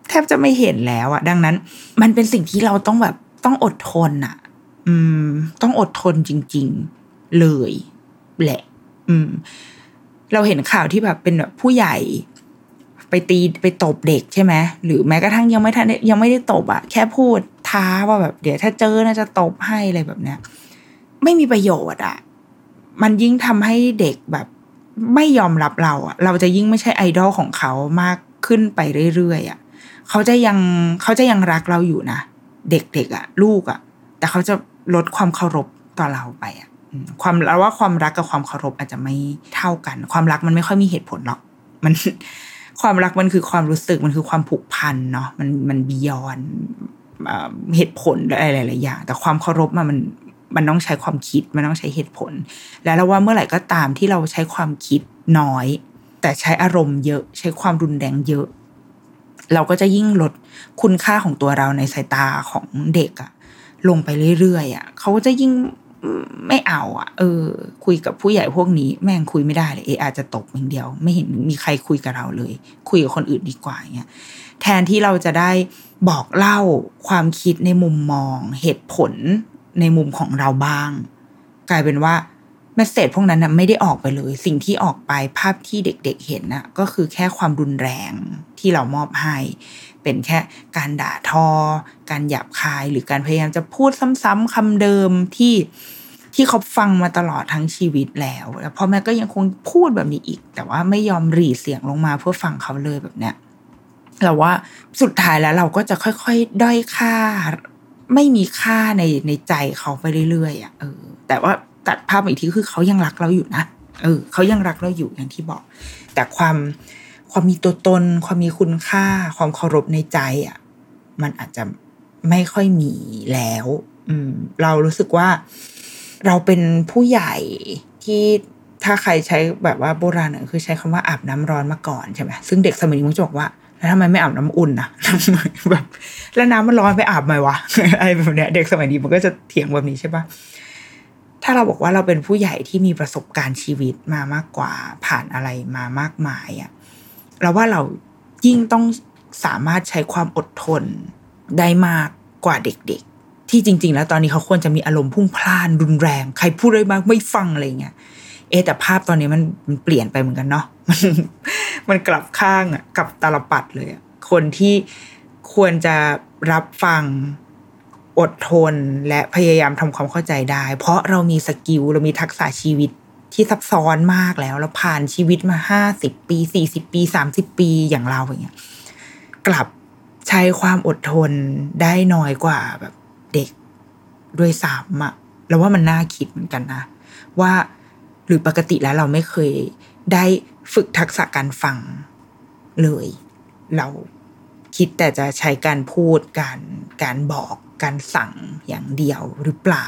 แทบจะไม่เห็นแล้วอะดังนั้น มันเป็นสิ่งที่เราต้องแบบต้องอดทนอะอืม ต้องอดทนจริง ๆ เลยแหละ อืม เราเห็นข่าวที่แบบเป็นแบบผู้ใหญ่ ไปตีไปตบเด็กใช่ไหมหรือแม้กระทั่งยังไม่ทันยังไม่ได้ตบอะแค่พูดท้าว่าแบบเดี๋ยวถ้าเจอน่าจะตบให้อะไรแบบเนี้ยไม่มีประโยชน์อะมันยิ่งทำให้เด็กแบบ ไม่ยอมรับเราอะเราจะยิ่งไม่ใช่ไอดอลของเขามากขึ้นไปเรื่อยๆอะเขาจะยังเขาจะยังรักเราอยู่นะเด็กๆอะลูกอะแต่เขาจะลดความเคารพต่อเราไปอะความเราว่าความรักกับความเคารพอาจจะไม่เท่ากัน ความรักมันไม่ค่อยมีเหตุผลหรอก มันความรักมันคือความรู้สึกมันคือความผูกพันเนาะมันมันบียอนเหตุผลอะไรหลายๆอย่างแต่ความเคารพมัน มันต้องใช้ความคิดมันต้องใช้เหตุผล แล้วเราว่าเมื่อไหร่ก็ตามที่เราใช้ความคิดน้อย แต่ใช้อารมณ์เยอะ ใช้ความรุนแรงเยอะ เราก็จะยิ่งลดคุณค่าของตัวเราในสายตาของเด็กอะลงไปเรื่อยๆอะเขาก็จะยิ่งไม่เอาอะเออ คุยกับผู้ใหญ่พวกนี้ แม่งคุยไม่ได้เลยเออาจจะตกอย่างเดียว ไม่เห็นมีใครคุยกับเราเลย คุยกับคนอื่นดีกว่าเงี้ยแทนที่เราจะได้บอกเล่าความคิดในมุมมอง เหตุผล ในมุมของเราบ้าง กลายเป็นว่าเมสเซจพวกนั้นนะไม่ได้ออกไปเลย สิ่งที่ออกไปภาพที่เด็กๆเห็นนะก็คือแค่ความรุนแรงที่เรามอบให้ เป็นแค่การด่าทอ การหยาบคายหรือการพยายามจะพูดซ้ำๆคำเดิมที่ที่เขาฟังมาตลอดทั้งชีวิตแล้ว แล้วพ่อแม่ก็ยังคงพูดแบบนี้อีก แต่ว่าไม่ยอมหรีเสียงลงมาเพื่อฟังเขาเลยแบบเนี้ยเราว่าสุดท้ายแล้วเราก็จะค่อยๆ ด้อยค่า ไม่มีค่าในในใจเขาไปเรื่อยๆอะเออ แต่ว่าตัดภาพอีกทีคือเขายังรักเราอยู่นะเออเขายังรักเราอยู่อย่างที่บอก แต่ความความมีตัวตน ความมีคุณค่า ความเคารพในใจอะมันอาจจะไม่ค่อยมีแล้ว อืม เรารู้สึกว่า เราเป็นผู้ใหญ่ที่ถ้าใครใช้แบบว่าโบราณน่คือใช้คำว่าอาบน้ำร้อนมาก่อนใช่ไหมซึ่งเด็กสมัยนี้มันจะบอกว่า แล้วทำไมไม่อาบน้ำอุ่นนะแบบ แล้วน้ำมันร้อนไปอาบไหมวะอะไรแบบเนี้ยเด็กสมัยนี้มันก็จะเถียงแบบนี้ใช่ปะถ้าเราบอกว่าเราเป็นผู้ใหญ่ที่มีประสบการณ์ชีวิตมามากกว่าผ่านอะไรมามากมายอะเราว่าเรายิ่งต้องสามารถใช้ความอดทนได้มากกว่าเด็ก ๆ ที่จริง ๆ แล้วตอนนี้เขาควรจะมีอารมณ์พุ่งพล่านรุนแรง ใครพูดอะไรมากไม่ฟังอะไรเงี้ย เอแต่ภาพตอนนี้มันมันเปลี่ยนไปเหมือนกันเนาะมันมันกลับข้างอะกับตลปัดเลยอะคนที่ควรจะรับฟังอดทนและพยายามทำความเข้าใจได้ เพราะเรามีสกิลเรามีทักษะชีวิตที่ซับซ้อนมากแล้ว เราผ่านชีวิตมาห้าสิบปีสี่สิบปีสามสิบปีอย่างเราอย่างเงี้ยกลับใช้ความอดทนได้น้อยกว่าแบบเด็กด้วยซ้ำอะแล้วว่ามันน่าคิดเหมือนกันนะ ว่า หรือปกติแล้วเราไม่เคยได้ฝึกทักษะการฟังเลย เราคิดแต่จะใช้การพูดการการบอกการสั่งอย่างเดียวหรือเปล่า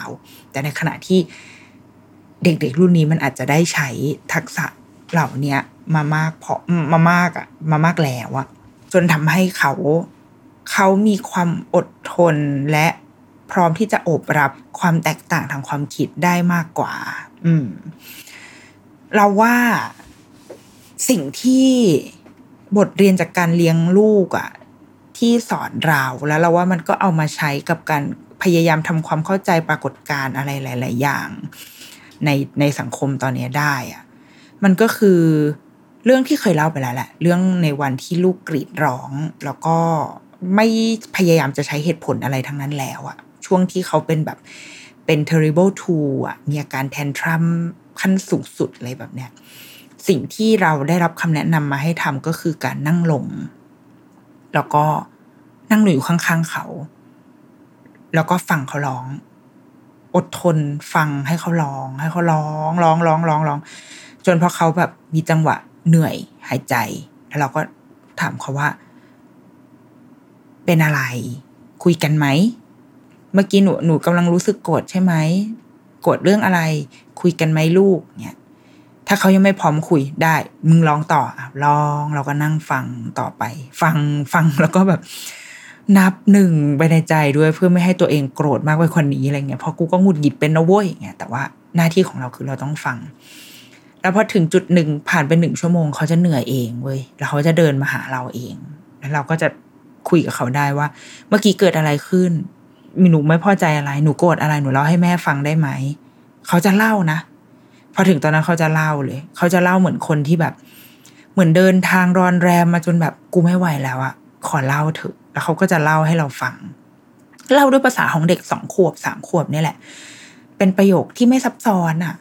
แต่ในขณะที่เด็กๆรุ่นนี้มันอาจจะได้ใช้ทักษะเหล่านี้มามากพอมามากอะมามากแล้วอะจนทำให้เขาเขามีความอดทนและพร้อมที่จะโอบรับความแตกต่างทางความคิดได้มากกว่า อืม เราว่าสิ่งที่บทเรียนจากการเลี้ยงลูกอะที่สอนเราแล้วเราว่ามันก็เอามาใช้กับการพยายามทำความเข้าใจปรากฏการณ์อะไรหลาย ๆ อย่าง ในในสังคมตอนนี้ได้อะมันก็คือเรื่องที่เคยเล่าไปแล้วแหละ เรื่องในวันที่ลูกกรีดร้อง แล้วก็ไม่พยายามจะใช้เหตุผลอะไรทั้งนั้นแล้วอะช่วงที่เขาเป็นแบบเป็น terrible two อะมีอาการแทนทรัม ขั้นสูงสุดอะไรแบบเนี้ยสิ่งที่เราได้รับคำแนะนำมาให้ทำก็คือการนั่งลง แล้วก็นั่งอยู่ข้างๆเขา แล้วก็ฟังเขาร้อง อดทนฟังให้เขาร้อง ให้เขาร้องร้องร้องร้องร้องจนพอเขาแบบมีจังหวะเหนื่อยหายใจ แล้วเราก็ถามเขาว่า เป็นอะไร คุยกันไหมเมื่อกี้หนูหนูกำลังรู้สึกโกรธใช่ไหม โกรธเรื่องอะไร คุยกันไหมลูกเนี่ย ถ้าเขายังไม่พร้อมคุยได้ มึงร้องต่ออะร้องเราก็นั่งฟังต่อไป ฟังฟังแล้วก็แบบนับหนึ่งไปในใจด้วยเพื่อไม่ให้ตัวเองโกรธมากไปคนนี้อะไรเงี้ยเพราะกูก็หงุดหงิดเป็นนะเว้ยเงี้ยแต่ว่าหน้าที่ของเราคือเราต้องฟัง แล้วพอถึงจุดหนึ่งผ่านไปหนึ่งชั่วโมงเขาจะเหนื่อยเองเว้ยแล้วเขาจะเดินมาหาเราเอง แล้วเราก็จะคุยกับเขาได้ว่า เมื่อกี้เกิดอะไรขึ้น หนูไม่พอใจอะไร หนูโกรธอะไรหนูเล่าให้แม่ฟังได้ไหม เขาจะเล่านะ พอถึงตอนนั้นเขาจะเล่าเลย เขาจะเล่าเหมือนคนที่แบบ เหมือนเดินทางรอนแรมมาจนแบบกูไม่ไหวแล้วอะขอเล่าเถอะ แล้วเขาก็จะเล่าให้เราฟัง เล่าด้วยภาษาของเด็กสองขวบสามขวบนี่แหละ เป็นประโยคที่ไม่ซับซ้อนอะ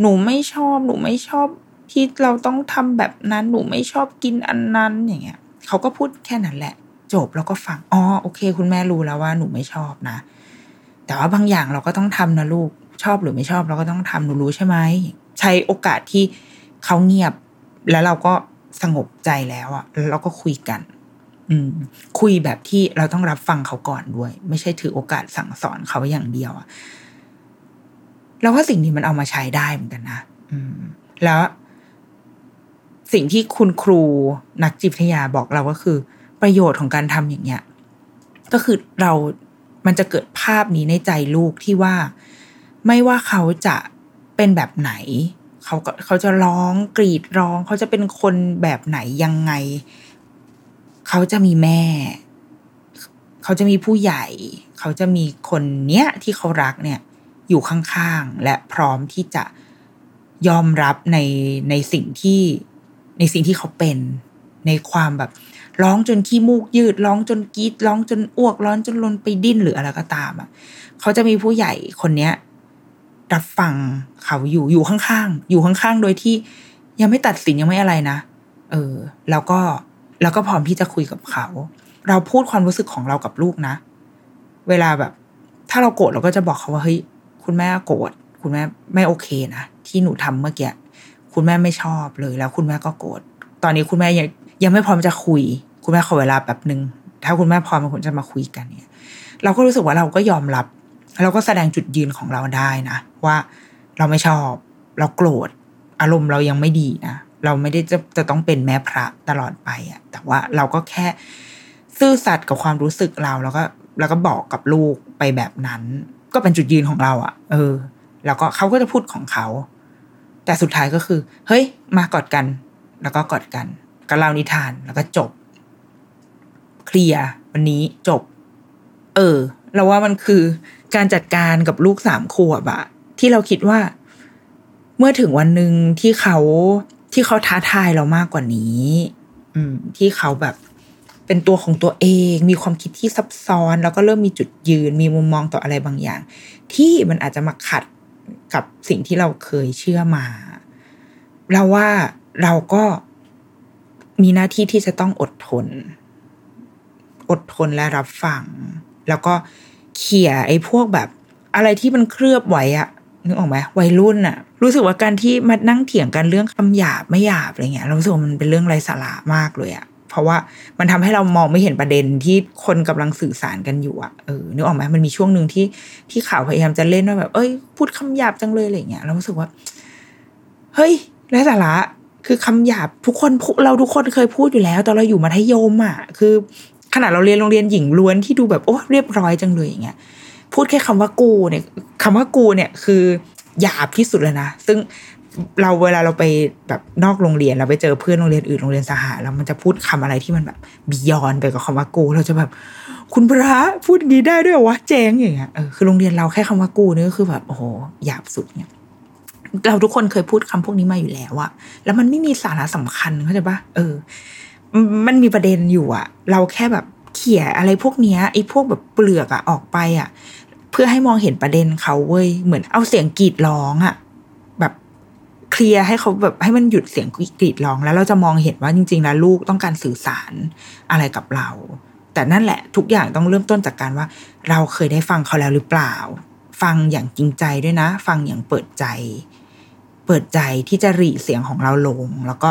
หนูไม่ชอบ หนูไม่ชอบที่เราต้องทำแบบนั้น หนูไม่ชอบกินอันนั้นอย่างเงี้ย เขาก็พูดแค่นั้นแหละ จบแล้วก็ฟังอ๋อโอเค คุณแม่รู้แล้วว่าหนูไม่ชอบนะ แต่ว่าบางอย่างเราก็ต้องทำนะลูกชอบหรือไม่ชอบเราก็ต้องทำหนูรู้ใช่ไหมใช้โอกาสที่เขาเงียบ แล้วเราก็สงบใจแล้วอะแล้วเราก็คุยกัน อืม คุยแบบที่เราต้องรับฟังเขาก่อนด้วย ไม่ใช่ถือโอกาสสั่งสอนเขาอย่างเดียวอะเราว่าสิ่งนี้มันเอามาใช้ได้เหมือนกันนะอืม แล้วสิ่งที่คุณครูนักจิตวิทยาบอกเราก็คือ ประโยชน์ของการทำอย่างเงี้ยก็คือเรามันจะเกิดภาพนี้ในใจลูกที่ว่า ไม่ว่าเขาจะเป็นแบบไหน เขาก็เขาจะร้องกรีดร้อง เขาจะเป็นคนแบบไหนยังไง เขาจะมีแม่ เขาจะมีผู้ใหญ่ เขาจะมีคนเนี้ยที่เขารักเนี่ย อยู่ข้างๆและพร้อมที่จะยอมรับในในสิ่งที่ในสิ่งที่เขาเป็นในความแบบ ร้องจนขี้มูกยืด ร้องจนกรีดร้องจนอ้วก ร้องจนลนไปดิ้นหรืออะไรก็ตามอะเขาจะมีผู้ใหญ่คนเนี้ยรับฟังเขาอยู่อยู่ข้างๆ อยู่ข้างๆ โดยที่ยังไม่ตัดสินยังไม่อะไรนะ เออ แล้วก็แล้วก็พร้อมที่จะคุยกับเขา เราพูดความรู้สึกของเรากับลูกนะ เวลาแบบ ถ้าเราโกรธเราก็จะบอกเขาว่าเฮ้ยคุณแม่โกรธคุณแม่ไม่โอเคนะที่หนูทำเมื่อกี้คุณแม่ไม่ชอบเลยแล้วคุณแม่ก็โกรธตอนนี้คุณแม่ยัง ยังไม่พร้อมจะคุย คุณแม่ขอเวลาแบบหนึ่งถ้าคุณแม่พร้อมคุณจะมาคุยกันเนี่ย เราก็รู้สึกว่าเราก็ยอมรับ เราก็แสดงจุดยืนของเราได้นะ ว่าเราไม่ชอบ เราโกรธ อารมณ์เรายังไม่ดีนะเราไม่ได้จะจะต้องเป็นแม่พระตลอดไปอะแต่ว่าเราก็แค่ซื่อสัตย์กับความรู้สึกเราแล้วก็แล้วก็บอกกับลูกไปแบบนั้น ก็เป็นจุดยืนของเราอะเออ แล้วก็เขาก็จะพูดของเขา แต่สุดท้ายก็คือ เฮ้ย มากอดกัน แล้วก็กอดกัน ก็เล่านิทานแล้วก็จบ เคลียร์วันนี้จบ เออ เราว่ามันคือการจัดการกับลูกสามขวบอะที่เราคิดว่า เมื่อถึงวันหนึ่งที่เขาที่เขาท้าทายเรามากกว่านี้ อืม ที่เขาแบบเป็นตัวของตัวเอง มีความคิดที่ซับซ้อน แล้วก็เริ่มมีจุดยืน มีมุมมองต่ออะไรบางอย่าง ที่มันอาจจะมาขัดกับสิ่งที่เราเคยเชื่อมา เราว่าเราก็ มีหน้าที่ที่จะต้องอดทน อดทนและรับฟัง แล้วก็เขี่ยไอ้พวกแบบ อะไรที่มันเคลือบไว้อะนึกออกไหมวัยรุ่นอะรู้สึกว่าการที่มานั่งเถียงกันเรื่องคำหยาบไม่หยาบอะไรเงี้ยเรารู้สึกว่ามันเป็นเรื่องไร้สาระมากเลยอะเพราะว่ามันทำให้เรามองไม่เห็นประเด็นที่คนกำลังสื่อสารกันอยู่อะเออนึกออกไหมมันมีช่วงหนึ่งที่ที่ข่าวพยายามจะเล่นว่าแบบ เอ้ย พูดคำหยาบจังเลยอะไรเงี้ยเรารู้สึกว่า เฮ้ยไร้สาระ คือคำหยาบทุกคนเราทุกคนเคยพูดอยู่แล้วตอนเราอยู่มัธยมอะ คือขนาดเราเรียนโรงเรียนหญิงล้วนที่ดูแบบโอ้เรียบร้อยจังเลยอย่างเงี้ยพูดแค่คำว่ากูเนี่ยคำว่ากูเนี่ยคือหยาบที่สุดเลยนะซึ่งเราเวลาเราไปแบบนอกโรงเรียนเราไปเจอเพื่อนโรงเรียนอื่นโรงเรียนสหะแล้วมันจะพูดคำอะไรที่มันแบบบียอนไปกับคำว่ากูเราจะแบบ คุณพระพูดงี้ได้ด้วยวะแจงอย่างเงี้ยเออคือโรงเรียนเราแค่คำว่ากูนี่ก็คือแบบโอ้โหหยาบสุดเนี่ย เราทุกคนเคยพูดคำพวกนี้มาอยู่แล้วอะแล้วมันไม่มีสาระสำคัญเข้าใจปะเออ มันมีประเด็นอยู่อะเราแค่แบบเขี่ยอะไรพวกเนี้ยไอ้พวกแบบเปลือกอะออกไปอะเพื่อให้มองเห็นประเด็นเขาเว้ยเหมือนเอาเสียงกรีดร้องอะแบบเคลียร์ให้เขาแบบให้มันหยุดเสียงกรีดร้อง แล้วเราจะมองเห็นว่าจริง ๆ แล้วลูกต้องการสื่อสารอะไรกับเรา แต่นั่นแหละ ทุกอย่างต้องเริ่มต้นจากการว่า เราเคยได้ฟังเขาแล้วหรือเปล่า ฟังอย่างจริงใจด้วยนะ ฟังอย่างเปิดใจ ปิดใจที่จะรีเสียงของเราลง แล้วก็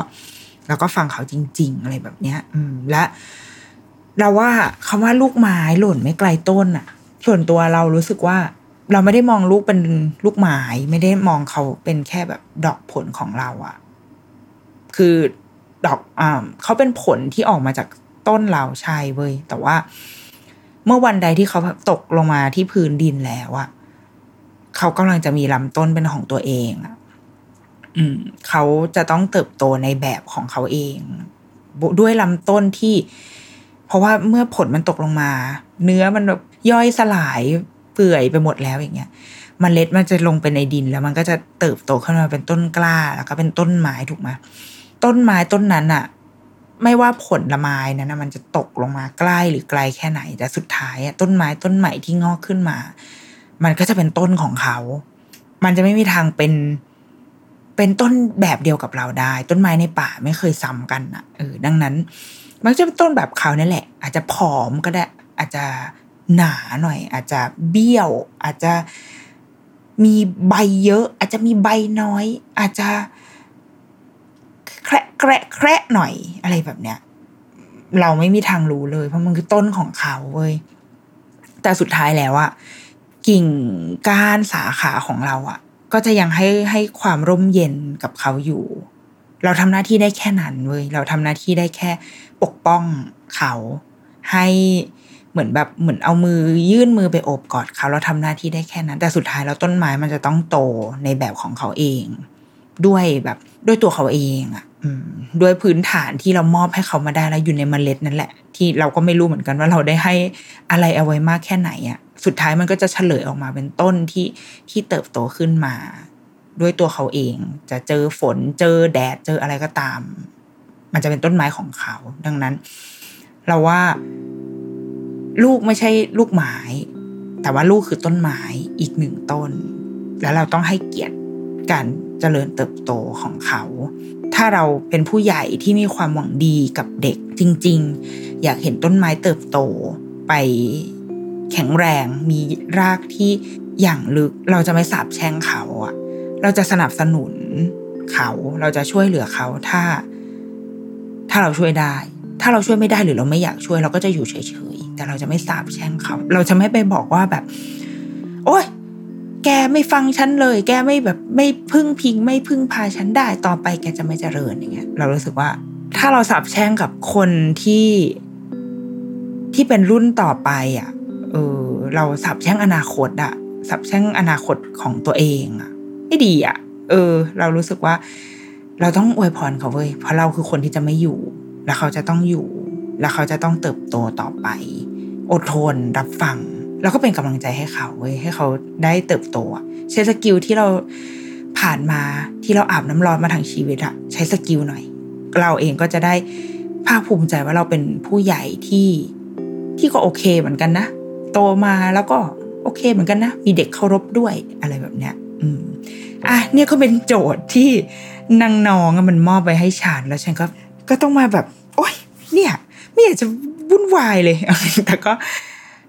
แล้วก็ฟังเขาจริง ๆ อะไรแบบเนี้ย อืม และ เราว่าคำว่าลูกไม้หล่นไม่ไกลต้นอะส่วนตัวเรารู้สึกว่า เราไม่ได้มองลูกเป็นลูกไม้ไม่ได้มองเขาเป็นแค่แบบดอกผลของเราอะคือดอกอ่าเขาเป็นผลที่ออกมาจากต้นเราใช่เว้ยแต่ว่า เมื่อวันใดที่เขาตกลงมาที่พื้นดินแล้วอะเขากำลังจะมีลำต้นเป็นของตัวเองอะ อืมเขาจะต้องเติบโตในแบบของเขาเอง ด้วยลำต้นที่ เพราะว่าเมื่อผลมันตกลงมา เนื้อมันแบบย่อยสลายเปื่อยไปหมดแล้วอย่างเงี้ยมเมล็ดมันจะลงไปในดินแล้วมันก็จะเติบโตขึ้นมาเป็นต้นกล้าแล้วก็เป็นต้นไม้ถูกไหมต้นไม้ต้นนั้นอะไม่ว่าผลละไม้นั้นนะมันจะตกลงมาใกล้หรือไกลแค่ไหน แต่สุดท้ายอะต้นไม้ต้นใหม่ที่งอกขึ้นมา มันก็จะเป็นต้นของเขา มันจะไม่มีทางเป็น เป็นต้นแบบเดียวกับเราได้ ต้นไม้ในป่าไม่เคยซ้ำกันอะเออดังนั้น มันจะเป็นต้นแบบเขาเนี่ยแหละ อาจจะผอมก็ได้ อาจจะหนาหน่อย อาจจะเบี้ยว อาจจะมีใบเยอะ อาจจะมีใบน้อย อาจจะแคระแคระแคระหน่อยอะไรแบบเนี้ยเราไม่มีทางรู้เลย เพราะมันคือต้นของเขาเว้ยแต่สุดท้ายแล้วอะกิ่งก้านสาขาของเราอะ ก็จะยังให้ให้ความร่มเย็นกับเขาอยู่ เราทำหน้าที่ได้แค่นั้นเว้ยเราทำหน้าที่ได้แค่ปกป้องเขาให้เหมือนแบบเหมือนเอามือยื่นมือไปโอบกอดเขาเราทำหน้าที่ได้แค่นั้น แต่สุดท้ายแล้วต้นไม้มันจะต้องโตในแบบของเขาเอง ด้วยแบบด้วยตัวเขาเองอะด้วยพื้นฐานที่เรามอบให้เขามาได้แล้วอยู่ในเมล็ดนั่นแหละ ที่เราก็ไม่รู้เหมือนกันว่าเราได้ให้อะไรเอาไว้มากแค่ไหนอะ สุดท้ายมันก็จะเฉลยออกมาเป็นต้นที่ที่เติบโตขึ้นมา ด้วยตัวเขาเอง จะเจอฝนเจอแดดเจออะไรก็ตาม มันจะเป็นต้นไม้ของเขา ดังนั้น เราว่า ลูกไม่ใช่ลูกไม้แต่ว่าลูกคือต้นไม้อีกหนึ่งต้น แล้วเราต้องให้เกียรติการเจริญเติบโตของเขา ถ้าเราเป็นผู้ใหญ่ที่มีความหวังดีกับเด็กจริง ๆ อยากเห็นต้นไม้เติบโตไป แข็งแรงมีรากที่อย่างลึก เราจะไม่สาบแช่งเขาอะเราจะสนับสนุนเขาเราจะช่วยเหลือเขาถ้า ถ้าเราช่วยได้ ถ้าเราช่วยไม่ได้หรือเราไม่อยากช่วย เราก็จะอยู่เฉยๆแต่เราจะไม่สาบแช่งเขา เราจะไม่ไปบอกว่าแบบ โอ๊ยแกไม่ฟังฉันเลย แกไม่แบบไม่พึ่งพิง ไม่พึ่งพาฉันได้ต่อไปแกจะไม่เจริญอย่างเงี้ย เรารู้สึกว่า ถ้าเราสาบแช่งกับคนที่ที่เป็นรุ่นต่อไปอะ เออ เราสาบแช่งอนาคตอะสาบแช่งอนาคตของตัวเองอะไม่ดีอะเออ เรารู้สึกว่า เราต้องอวยพรเขาเว้ยเพราะเราคือคนที่จะไม่อยู่ แล้วเขาจะต้องอยู่ แล้วเขาจะต้องเติบโตต่อไป อดทนรับฟัง แล้วก็เป็นกำลังใจให้เขาเว้ยให้เขาได้เติบโตใช้ skill ที่เราผ่านมาที่เราอาบน้ำร้อนมาทางชีวิตอะใช้ skill หน่อย เราเองก็จะได้ภาคภูมิใจว่าเราเป็นผู้ใหญ่ที่ที่ก็โอเคเหมือนกันนะ โตมาแล้วก็โอเคเหมือนกันนะ มีเด็กเคารพด้วยอะไรแบบเนี้ย อืม อะเนี่ยก็เป็นโจทย์ที่นางน้องมันมอบไปให้ฉันแล้วฉันก็ ก็ต้องมาแบบ โอ๊ย เนี่ย ไม่อยากจะวุ่นวายเลย แต่ก็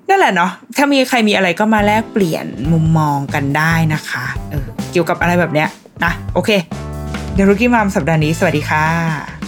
นั่นแหละเนาะ ถ้ามีใครมีอะไรก็มาแลกเปลี่ยนมุมมองกันได้นะคะ เออ เกี่ยวกับอะไรแบบเนี้ยนะ โอเค เดรุกี้มามสัปดาห์นี้ สวัสดีค่ะ